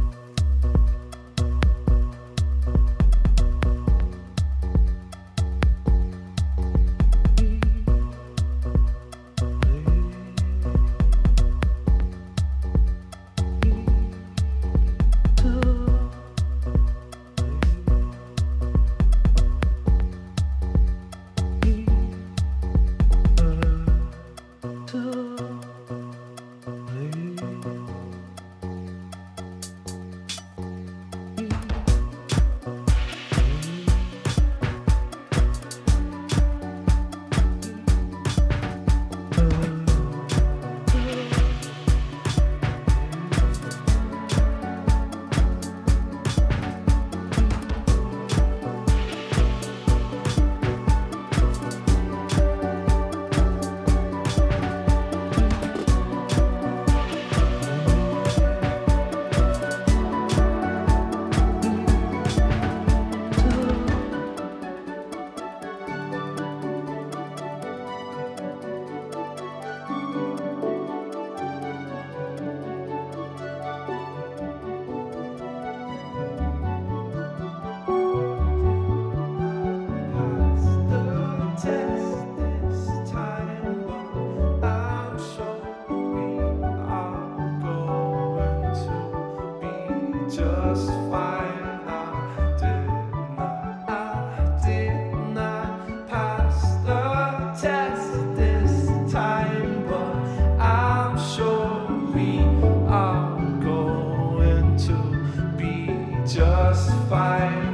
fight.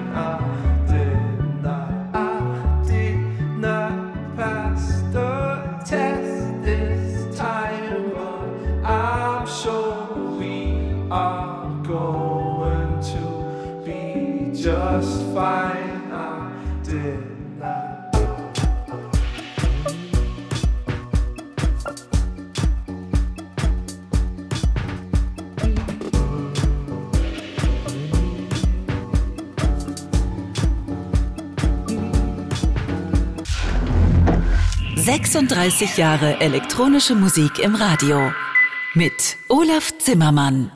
36 Jahre elektronische Musik im Radio mit Olaf Zimmermann.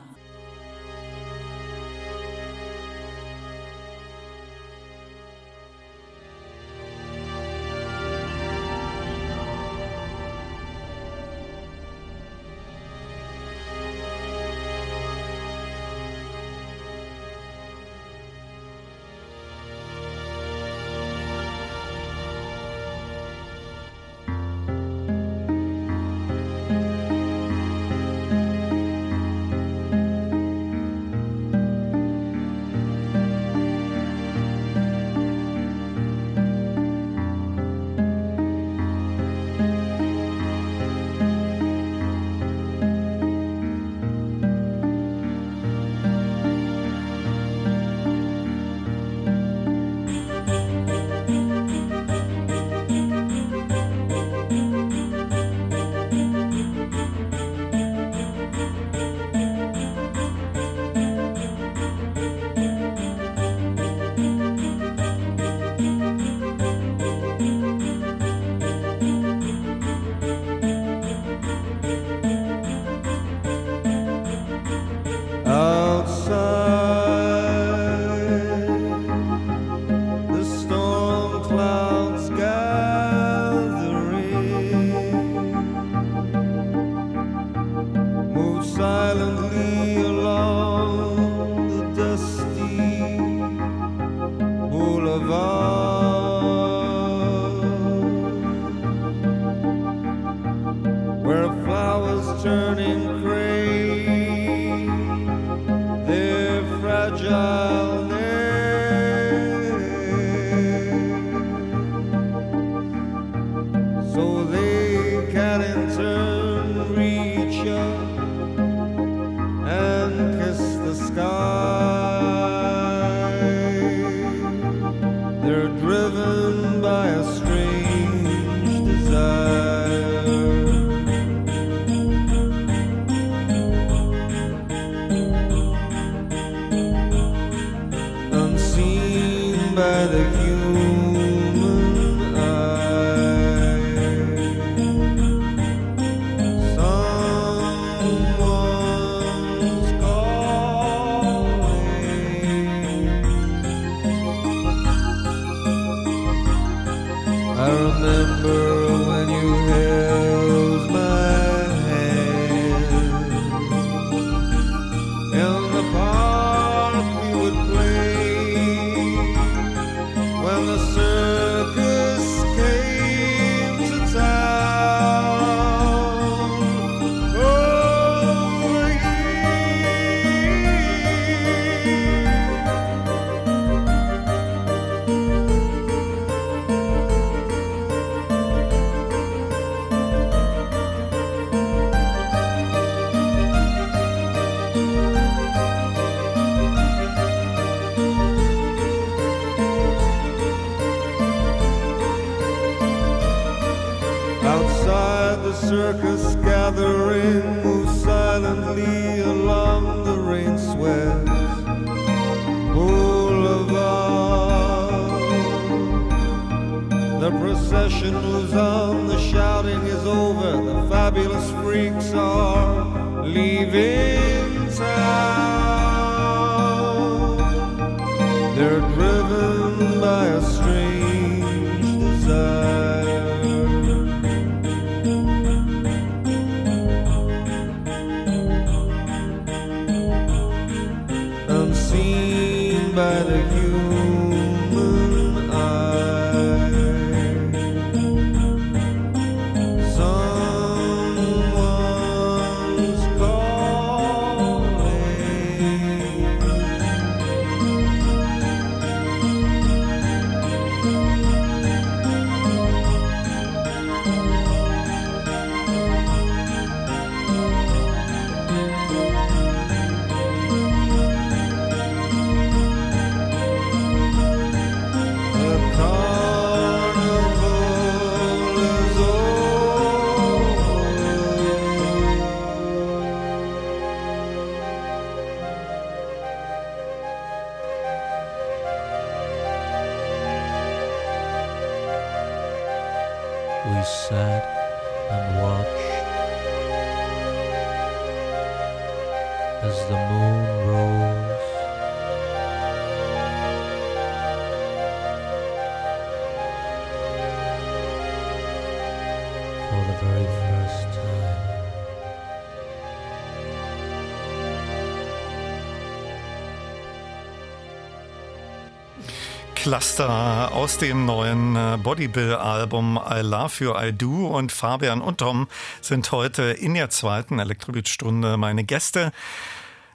Cluster aus dem neuen äh, Bodybill-Album I Love You, I Do und Fabian und Tom sind heute in der zweiten Elektrobeat-Stunde meine Gäste.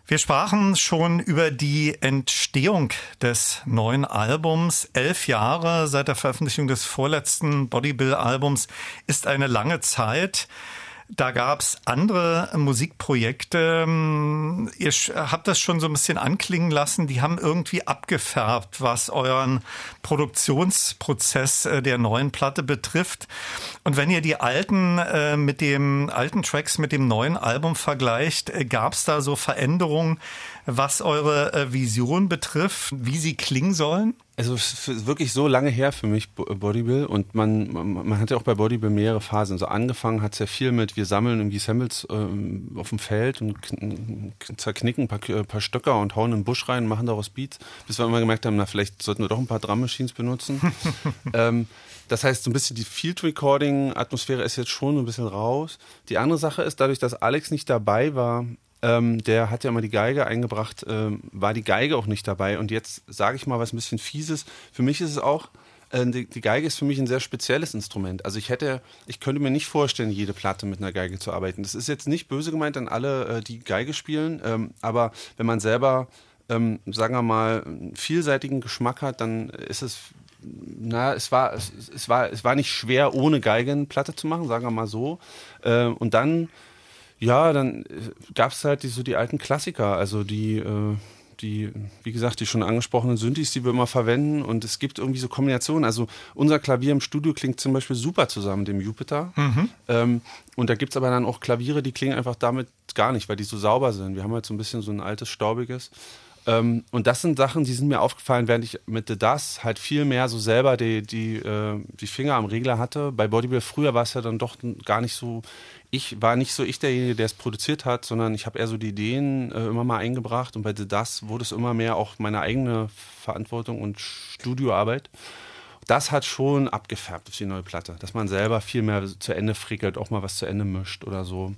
Wir sprachen schon über die Entstehung des neuen Albums. Elf Jahre seit der Veröffentlichung des vorletzten Bodybill-Albums ist eine lange Zeit. Da gab's andere Musikprojekte. Ihr sch- habt das schon so ein bisschen anklingen lassen. Die haben irgendwie abgefärbt, was euren Produktionsprozess äh, der neuen Platte betrifft. Und wenn ihr die alten äh, mit dem alten Tracks mit dem neuen Album vergleicht, äh, gab's da so Veränderungen, was eure Vision betrifft, wie sie klingen sollen? Also es ist wirklich so lange her für mich Bo- Bodybill und man, man, man hat ja auch bei Bodybill mehrere Phasen. So angefangen hat es ja viel mit, wir sammeln irgendwie Samples ähm, auf dem Feld und kn- zerknicken ein paar, K- paar Stöcker und hauen in den Busch rein, machen daraus Beats, bis wir immer gemerkt haben, na vielleicht sollten wir doch ein paar Drum Machines benutzen. ähm, das heißt, so ein bisschen die Field Recording Atmosphäre ist jetzt schon ein bisschen raus. Die andere Sache ist, dadurch, dass Alex nicht dabei war, ähm, der hat ja mal die Geige eingebracht, ähm, war die Geige auch nicht dabei. Und jetzt sage ich mal was ein bisschen fieses. Für mich ist es auch, äh, die, die Geige ist für mich ein sehr spezielles Instrument. Also ich hätte, ich könnte mir nicht vorstellen, jede Platte mit einer Geige zu arbeiten. Das ist jetzt nicht böse gemeint an alle, äh, die Geige spielen, ähm, aber wenn man selber, ähm, sagen wir mal, einen vielseitigen Geschmack hat, dann ist es na, es war, es, es war, es war nicht schwer, ohne Geige eine Platte zu machen, sagen wir mal so. Äh, und dann, ja, dann gab es halt die, so die alten Klassiker, also die, äh, die, wie gesagt, die schon angesprochenen Synthes, die wir immer verwenden. Und es gibt irgendwie so Kombinationen. Also unser Klavier im Studio klingt zum Beispiel super zusammen dem Jupiter. Mhm. Ähm, und da gibt es aber dann auch Klaviere, die klingen einfach damit gar nicht, weil die so sauber sind. Wir haben halt so ein bisschen so ein altes, staubiges. Ähm, und das sind Sachen, die sind mir aufgefallen, während ich mit The Das halt viel mehr so selber die, die, äh, die Finger am Regler hatte. Bei Bodybuilder früher war es ja dann doch gar nicht so, ich war nicht so ich derjenige, der es produziert hat, sondern ich habe eher so die Ideen äh, immer mal eingebracht und bei The Das wurde es immer mehr auch meine eigene Verantwortung und Studioarbeit. Das hat schon abgefärbt auf die neue Platte, dass man selber viel mehr zu Ende frickelt, auch mal was zu Ende mischt oder so.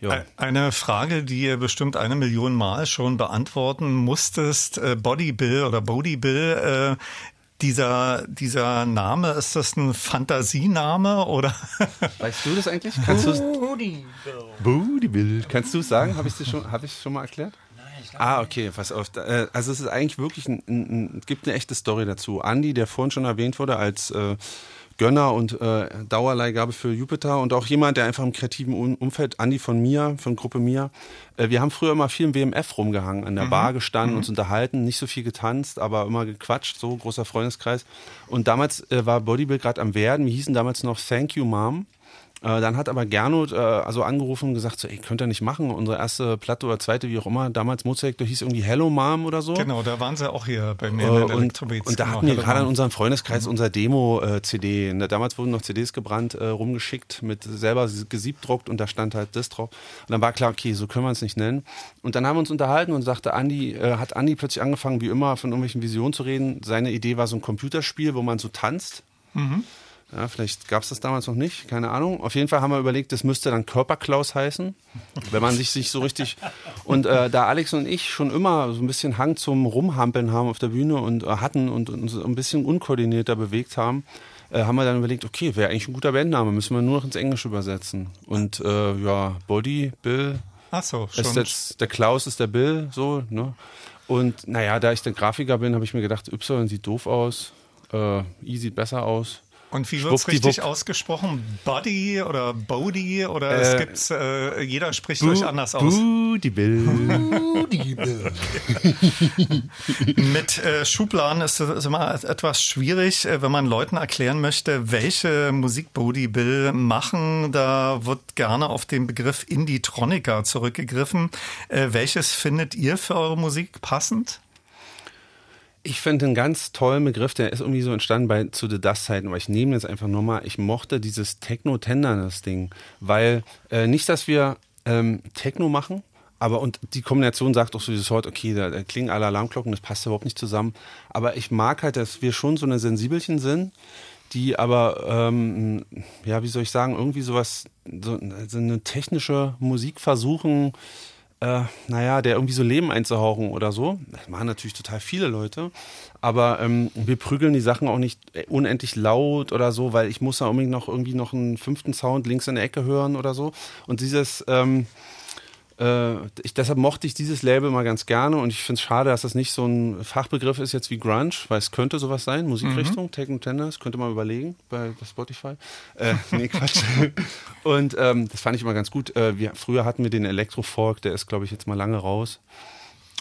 Ja. Eine Frage, die ihr bestimmt eine Million Mal schon beantworten musstest. Äh, Bodybill oder Bodybill, äh, dieser, dieser Name, ist das ein Fantasiename oder? Weißt du das eigentlich? Kannst du Bodybill. Kannst du es sagen? Habe ich es schon, hab schon mal erklärt? Ah, okay, pass auf. Äh, Also es ist eigentlich wirklich ein, ein, ein es gibt eine echte Story dazu. Andy, der vorhin schon erwähnt wurde als äh, Gönner und äh, Dauerleihgabe für Jupiter und auch jemand, der einfach im kreativen Um- Umfeld, Andy von mir, von Gruppe mir, äh, wir haben früher immer viel im WMF rumgehangen, an der Mhm. Bar gestanden, Mhm. uns unterhalten, nicht so viel getanzt, aber immer gequatscht, so großer Freundeskreis. Und damals äh, war Bodybuild gerade am Werden, wir hießen damals noch Thank You Mom. Äh, dann hat aber Gernot äh, also angerufen und gesagt, so, ey, könnt ihr nicht machen, unsere erste Platte oder zweite, wie auch immer, damals Mozart, hieß irgendwie Hello Mom oder so. Genau, da waren sie auch hier bei mir Äh, und, und da genau, hatten wir gerade in unserem Freundeskreis unser Demo-CD. Ne, Damals wurden noch CDs gebrannt, äh, rumgeschickt, mit selber gesiebdruckt und da stand halt das drauf. Und dann war klar, okay, so können wir es nicht nennen. Und dann haben wir uns unterhalten und sagte Andi, äh, hat Andi plötzlich angefangen, wie immer, von irgendwelchen Visionen zu reden. Seine Idee war so ein Computerspiel, wo man so tanzt. Mhm. Ja, vielleicht gab es das damals noch nicht, keine Ahnung. Auf jeden Fall haben wir überlegt, das müsste dann Körperklaus heißen, wenn man sich, sich so richtig. Und äh, da Alex und ich schon immer so ein bisschen Hang zum Rumhampeln haben auf der Bühne und äh, hatten und uns ein bisschen unkoordinierter bewegt haben, äh, haben wir dann überlegt, okay, wäre eigentlich ein guter Bandname, müssen wir nur noch ins Englische übersetzen. Und äh, ja, Body, Bill. Ach so, schon. Ist jetzt, der Klaus ist der Bill, so, ne? Und naja, da ich der Grafiker bin, habe ich mir gedacht, Y sieht doof aus, äh, I sieht besser aus. Und wie wird's Schwuppdiwupp. richtig ausgesprochen? Buddy oder Bodie oder Äh, es gibt's, äh, jeder spricht Bu- euch anders aus. Bodybill. Mit äh, Schubladen ist es immer etwas schwierig, äh, wenn man Leuten erklären möchte, welche Musik Bodie Bill machen. Da wird gerne auf den Begriff Indie-Tronica zurückgegriffen. Äh, welches findet ihr für eure Musik passend? Ich finde einen ganz tollen Begriff, der ist irgendwie so entstanden bei zu The Dust Zeiten, aber ich nehme jetzt einfach nochmal, ich mochte dieses Techno-Tenderness-Ding, weil äh, nicht, dass wir ähm, Techno machen, Aber und die Kombination sagt auch so dieses Wort, okay, da, da klingen alle Alarmglocken, das passt überhaupt nicht zusammen. Aber ich mag halt, dass wir schon so eine Sensibelchen sind, die aber, ähm, ja, wie soll ich sagen, irgendwie sowas, so, so eine technische Musik versuchen, äh, naja, der irgendwie so Leben einzuhauchen oder so. Das machen natürlich total viele Leute. Aber ähm, wir prügeln die Sachen auch nicht unendlich laut oder so, weil ich muss da unbedingt noch irgendwie noch einen fünften Sound links in der Ecke hören oder so. Und dieses, ähm, äh, ich, deshalb mochte ich dieses Label mal ganz gerne und ich finde es schade, dass das nicht so ein Fachbegriff ist jetzt wie Grunge, weil es könnte sowas sein, Musikrichtung, Take and Tenders, könnte man überlegen bei, bei Spotify. Äh, nee, Quatsch. und ähm, das fand ich immer ganz gut. Äh, wir, früher hatten wir den Electro-Folk, der ist, glaube ich, jetzt mal lange raus.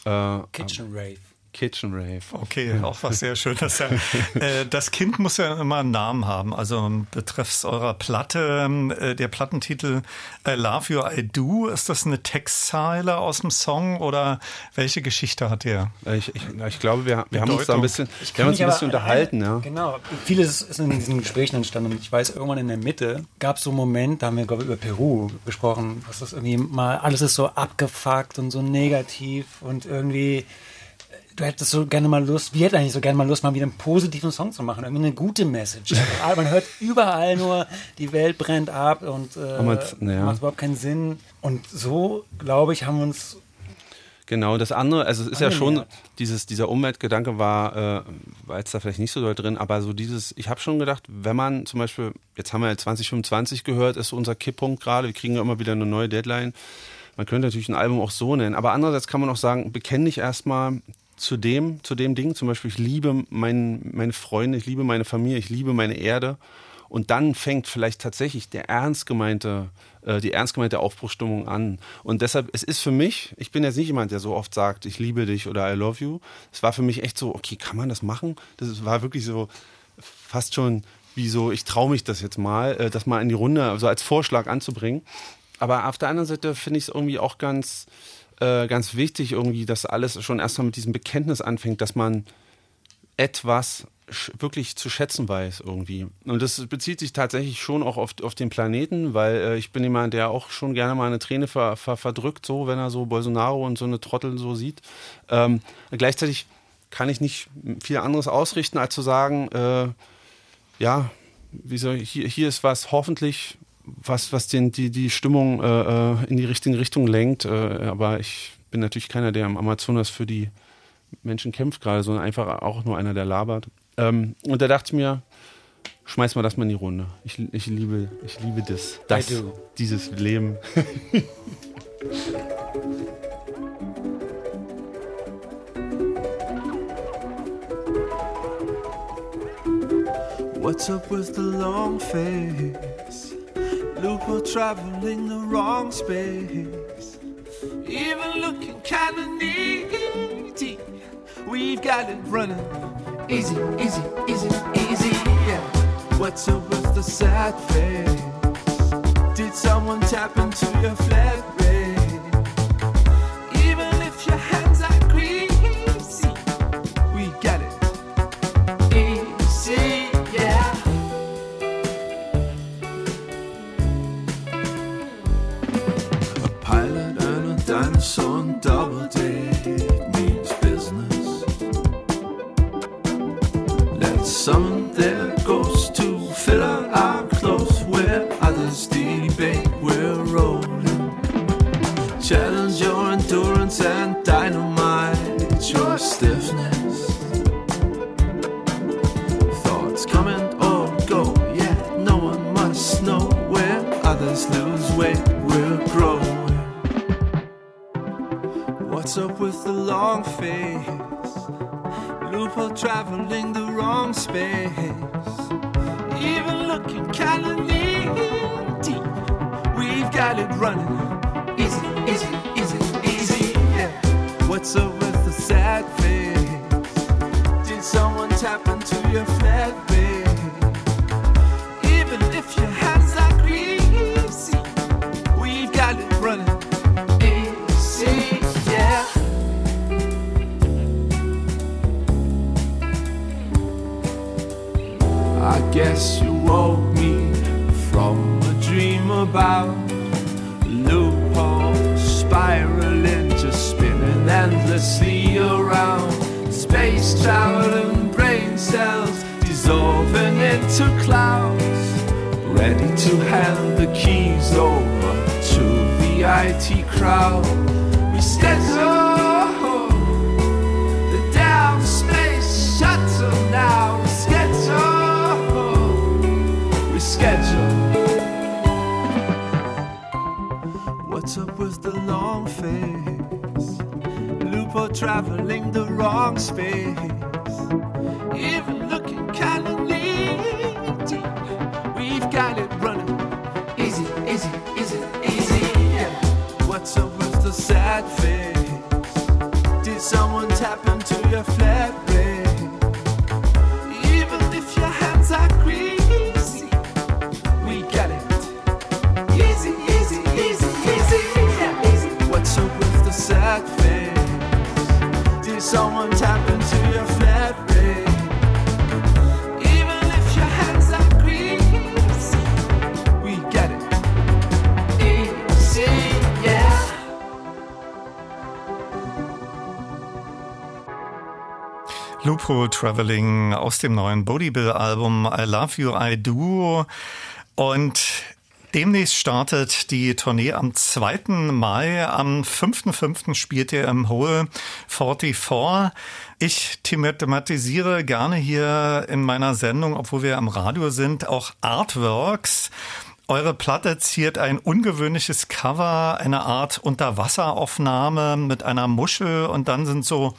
Äh, Kitchen Rave. Kitchen Rave. Okay, auch was sehr Schönes. Ja. Äh, das Kind muss ja immer einen Namen haben. Also betreffs eurer Platte, äh, der Plattentitel I Love You, I Do, ist das eine Textzeile aus dem Song oder welche Geschichte hat der? Ich, ich, ich glaube, wir, wir haben uns da ein bisschen, wir haben uns ein bisschen aber- unterhalten. Ja. Genau. Vieles ist in diesen Gesprächen entstanden. Und ich weiß, irgendwann in der Mitte gab es so einen Moment, da haben wir, glaube ich, über Peru gesprochen, dass das irgendwie mal, alles ist so abgefuckt und so negativ und irgendwie, du hättest so gerne mal Lust, wir hätten eigentlich so gerne mal Lust, mal wieder einen positiven Song zu machen, irgendwie eine gute Message. Also, man hört überall nur, die Welt brennt ab und äh, man- ja. macht überhaupt keinen Sinn. Und so, glaube ich, haben wir uns Genau, das andere, also es ist ja schon, Angenähert. dieses, dieser Umweltgedanke war, äh, war jetzt da vielleicht nicht so doll drin, aber so dieses, ich habe schon gedacht, wenn man zum Beispiel, jetzt haben wir ja 2025 gehört, ist so unser Kipppunkt gerade, wir kriegen ja immer wieder eine neue Deadline. Man könnte natürlich ein Album auch so nennen, aber andererseits kann man auch sagen, bekenne dich erstmal zu dem, zu dem Ding, zum Beispiel, ich liebe mein, meine Freunde, ich liebe meine Familie, ich liebe meine Erde. Und dann fängt vielleicht tatsächlich der ernst gemeinte, äh, die ernst gemeinte Aufbruchstimmung an. Und deshalb, es ist für mich, ich bin jetzt nicht jemand, der so oft sagt, ich liebe dich oder I love you. Es war für mich echt so, okay, kann man das machen? Das war wirklich so fast schon wie so, ich traue mich das jetzt mal, äh, das mal in die Runde, also als Vorschlag anzubringen. Aber auf der anderen Seite finde ich es irgendwie auch ganz, äh, ganz wichtig, irgendwie, dass alles schon erstmal mit diesem Bekenntnis anfängt, dass man etwas wirklich zu schätzen weiß irgendwie. Und das bezieht sich tatsächlich schon auch auf, auf den Planeten, weil äh, ich bin jemand, der auch schon gerne mal eine Träne ver, ver, verdrückt, so wenn er so Bolsonaro und so eine Trottel so sieht. Ähm, gleichzeitig kann ich nicht viel anderes ausrichten, als zu sagen, äh, ja, wie soll hier, hier ist was hoffentlich, was, was den, die, die Stimmung äh, äh, in die richtige Richtung lenkt. Äh, aber ich bin natürlich keiner, der am Amazonas für die Menschen kämpft gerade, sondern einfach auch nur einer, der labert. Ähm, und da dachte ich mir, schmeiß mal das mal in die Runde. Ich, ich liebe, ich liebe das, das dieses Leben. What's up with the long face? Lupo traveling the wrong space. Even looking kinda needy. We've got it running. Easy, easy, easy, easy. Yeah. What's up with the sad face? Did someone tap into your flat Lupo Traveling aus dem neuen Bodie Bill Album I Love You, I Do. Und demnächst startet die Tournee am 2. Mai. Am 5.5. spielt ihr im Hole 44. Ich thematisiere gerne hier in meiner Sendung, obwohl wir am Radio sind, auch Artworks. Eure Platte ziert ein ungewöhnliches Cover, eine Art Unterwasseraufnahme mit einer Muschel und dann sind so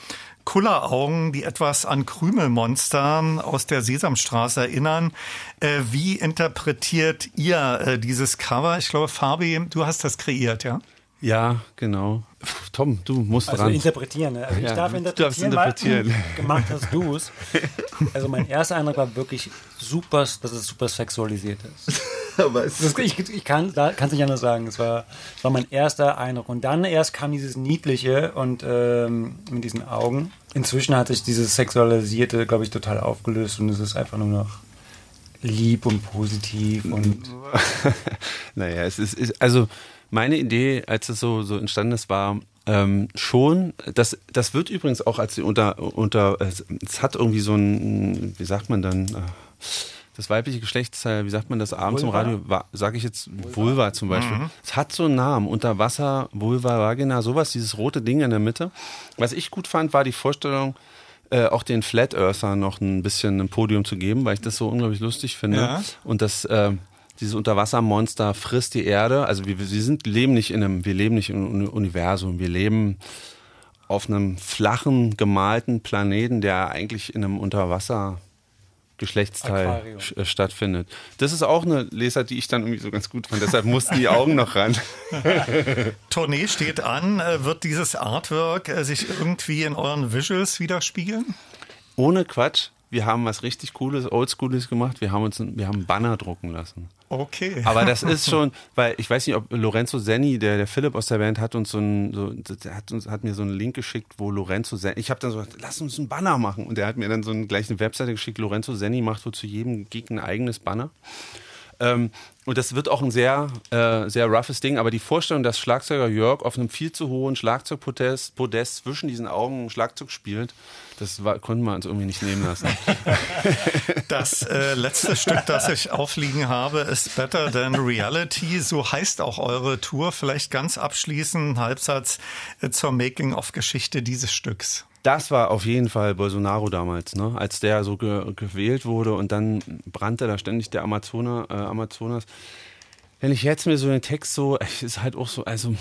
Kulleraugen, die etwas an Krümelmonster aus der Sesamstraße erinnern. Äh, wie interpretiert ihr äh, dieses Cover? Ich glaube, Fabi, du hast das kreiert, ja? Ja, genau. Tom, du musst Also dran. interpretieren, ne? Also ich Ja, darf du interpretieren, darfst interpretieren. weil gemacht hast du es. Also mein erster Eindruck war wirklich super, dass es super sexualisiert ist. Das, ich ich kann es nicht anders sagen. Es war, war mein erster Eindruck. Und dann erst kam dieses Niedliche und ähm, mit diesen Augen. Inzwischen hat sich dieses Sexualisierte, glaube ich, total aufgelöst und es ist einfach nur noch lieb und positiv und naja, es ist, ist, also meine Idee, als es so, so entstanden ist, war ähm, schon, das, das wird übrigens auch als unter, unter, es, hat irgendwie so ein, wie sagt man dann, äh, das weibliche Geschlechtsteil, wie sagt man das abends Vulva? im Radio, sage ich jetzt Vulva zum Beispiel. Mhm. Es hat so einen Namen, Unterwasser, Vulva, Vagina, sowas, dieses rote Ding in der Mitte. Was ich gut fand, war die Vorstellung, äh, auch den Flat Earther noch ein bisschen ein Podium zu geben, weil ich das so unglaublich lustig finde. Ja. Und das, äh, dieses Unterwassermonster frisst die Erde. Also wir, wir sind, leben nicht in einem, wir leben nicht im Uni- Universum, wir leben auf einem flachen, gemalten Planeten, der eigentlich in einem Unterwasser Geschlechtsteil Aquarium. äh, stattfindet. Das ist auch eine Leser, die ich dann irgendwie so ganz gut fand. Deshalb mussten die Augen noch ran. Tournee steht an. Äh, Wird dieses Artwork äh, sich irgendwie in euren Visuals widerspiegeln? Ohne Quatsch, wir haben was richtig Cooles, Oldschooliges gemacht. Wir haben uns, wir haben einen Banner drucken lassen. Okay. Aber das ist schon, weil ich weiß nicht, ob Lorenzo Senni, der, der Philipp aus der Band, hat uns so ein, so, der hat uns, hat mir so einen Link geschickt, wo Lorenzo Senni, ich habe dann so gesagt, lass uns einen Banner machen. Und der hat mir dann so eine, gleich eine Webseite geschickt, Lorenzo Senni macht wohl zu jedem Gig ein eigenes Banner. Ähm, und das wird auch ein sehr, äh, sehr roughes Ding, aber die Vorstellung, dass Schlagzeuger Jörg auf einem viel zu hohen Schlagzeugpodest Podest zwischen diesen Augen Schlagzeug spielt, das war, konnten wir uns irgendwie nicht nehmen lassen. Das äh, letzte Stück, das ich aufliegen habe, ist Better Than Reality. So heißt auch eure Tour. Vielleicht ganz abschließend ein Halbsatz äh, zur Making-of-Geschichte dieses Stücks. Das war auf jeden Fall Bolsonaro damals, ne? als der so ge gewählt wurde und dann brannte da ständig der Amazone, äh, Amazonas. Wenn ich jetzt mir so den Text so, ist halt auch so, also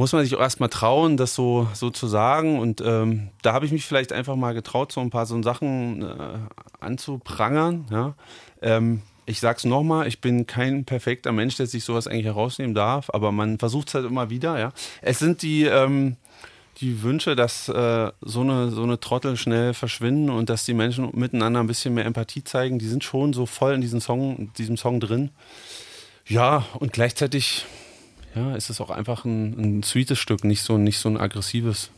muss man sich auch erstmal trauen, das so, so zu sagen. Und ähm, da habe ich mich vielleicht einfach mal getraut, so ein paar so Sachen äh, anzuprangern. Ja? Ähm, ich sag's nochmal, ich bin kein perfekter Mensch, der sich sowas eigentlich herausnehmen darf, aber man versucht es halt immer wieder, ja. Es sind die, ähm, die Wünsche, dass äh, so, eine, so eine Trottel schnell verschwinden und dass die Menschen miteinander ein bisschen mehr Empathie zeigen, die sind schon so voll in diesem Song, in diesem Song drin. Ja, und gleichzeitig ja, ist es auch einfach ein, ein sweetes Stück, nicht so, nicht so ein aggressives.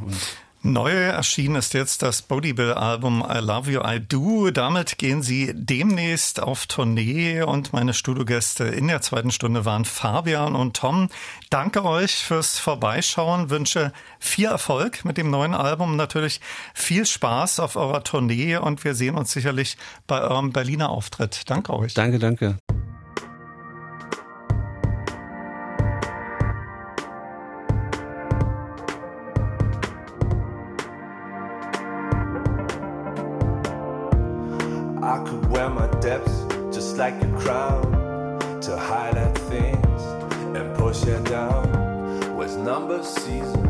Und Neu erschienen ist jetzt das Bodybill-Album I Love You, I Do. Damit gehen Sie demnächst auf Tournee und meine Studiogäste in der zweiten Stunde waren Fabian und Tom. Danke euch fürs Vorbeischauen, wünsche viel Erfolg mit dem neuen Album, natürlich viel Spaß auf eurer Tournee und wir sehen uns sicherlich bei eurem Berliner Auftritt. Danke euch. Danke, danke. I could wear my depths just like a crown to highlight things and push it down with number season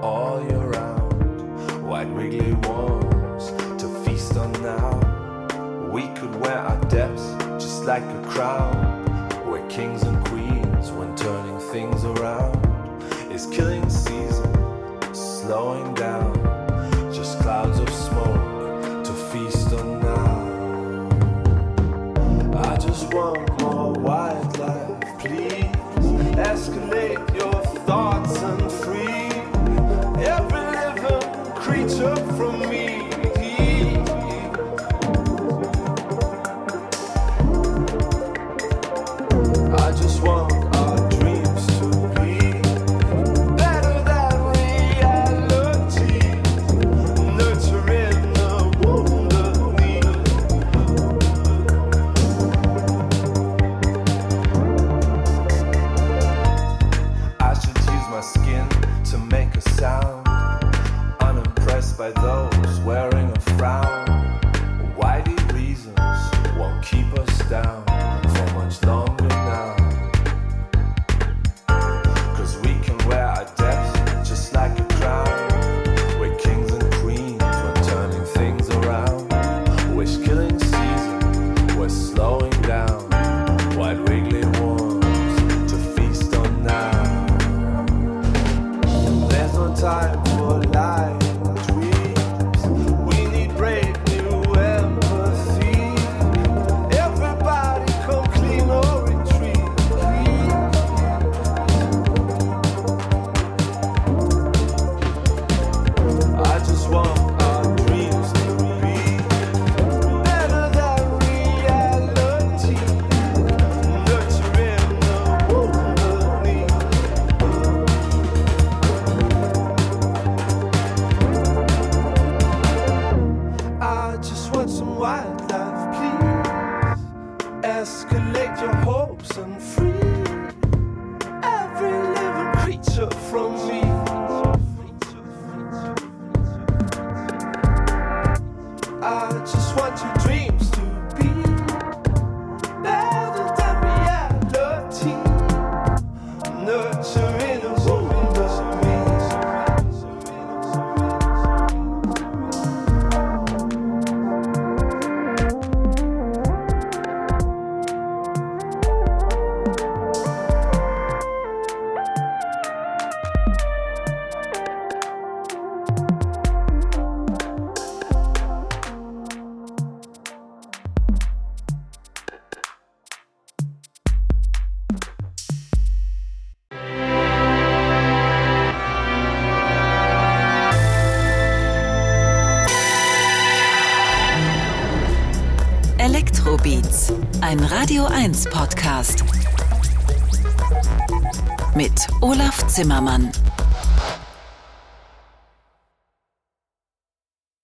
all year round. White wiggly worms to feast on now. We could wear our depths just like a crown. We're kings and queens when turning things around. Is killing season slowing down? Radio 1 Podcast. Mit Olaf Zimmermann.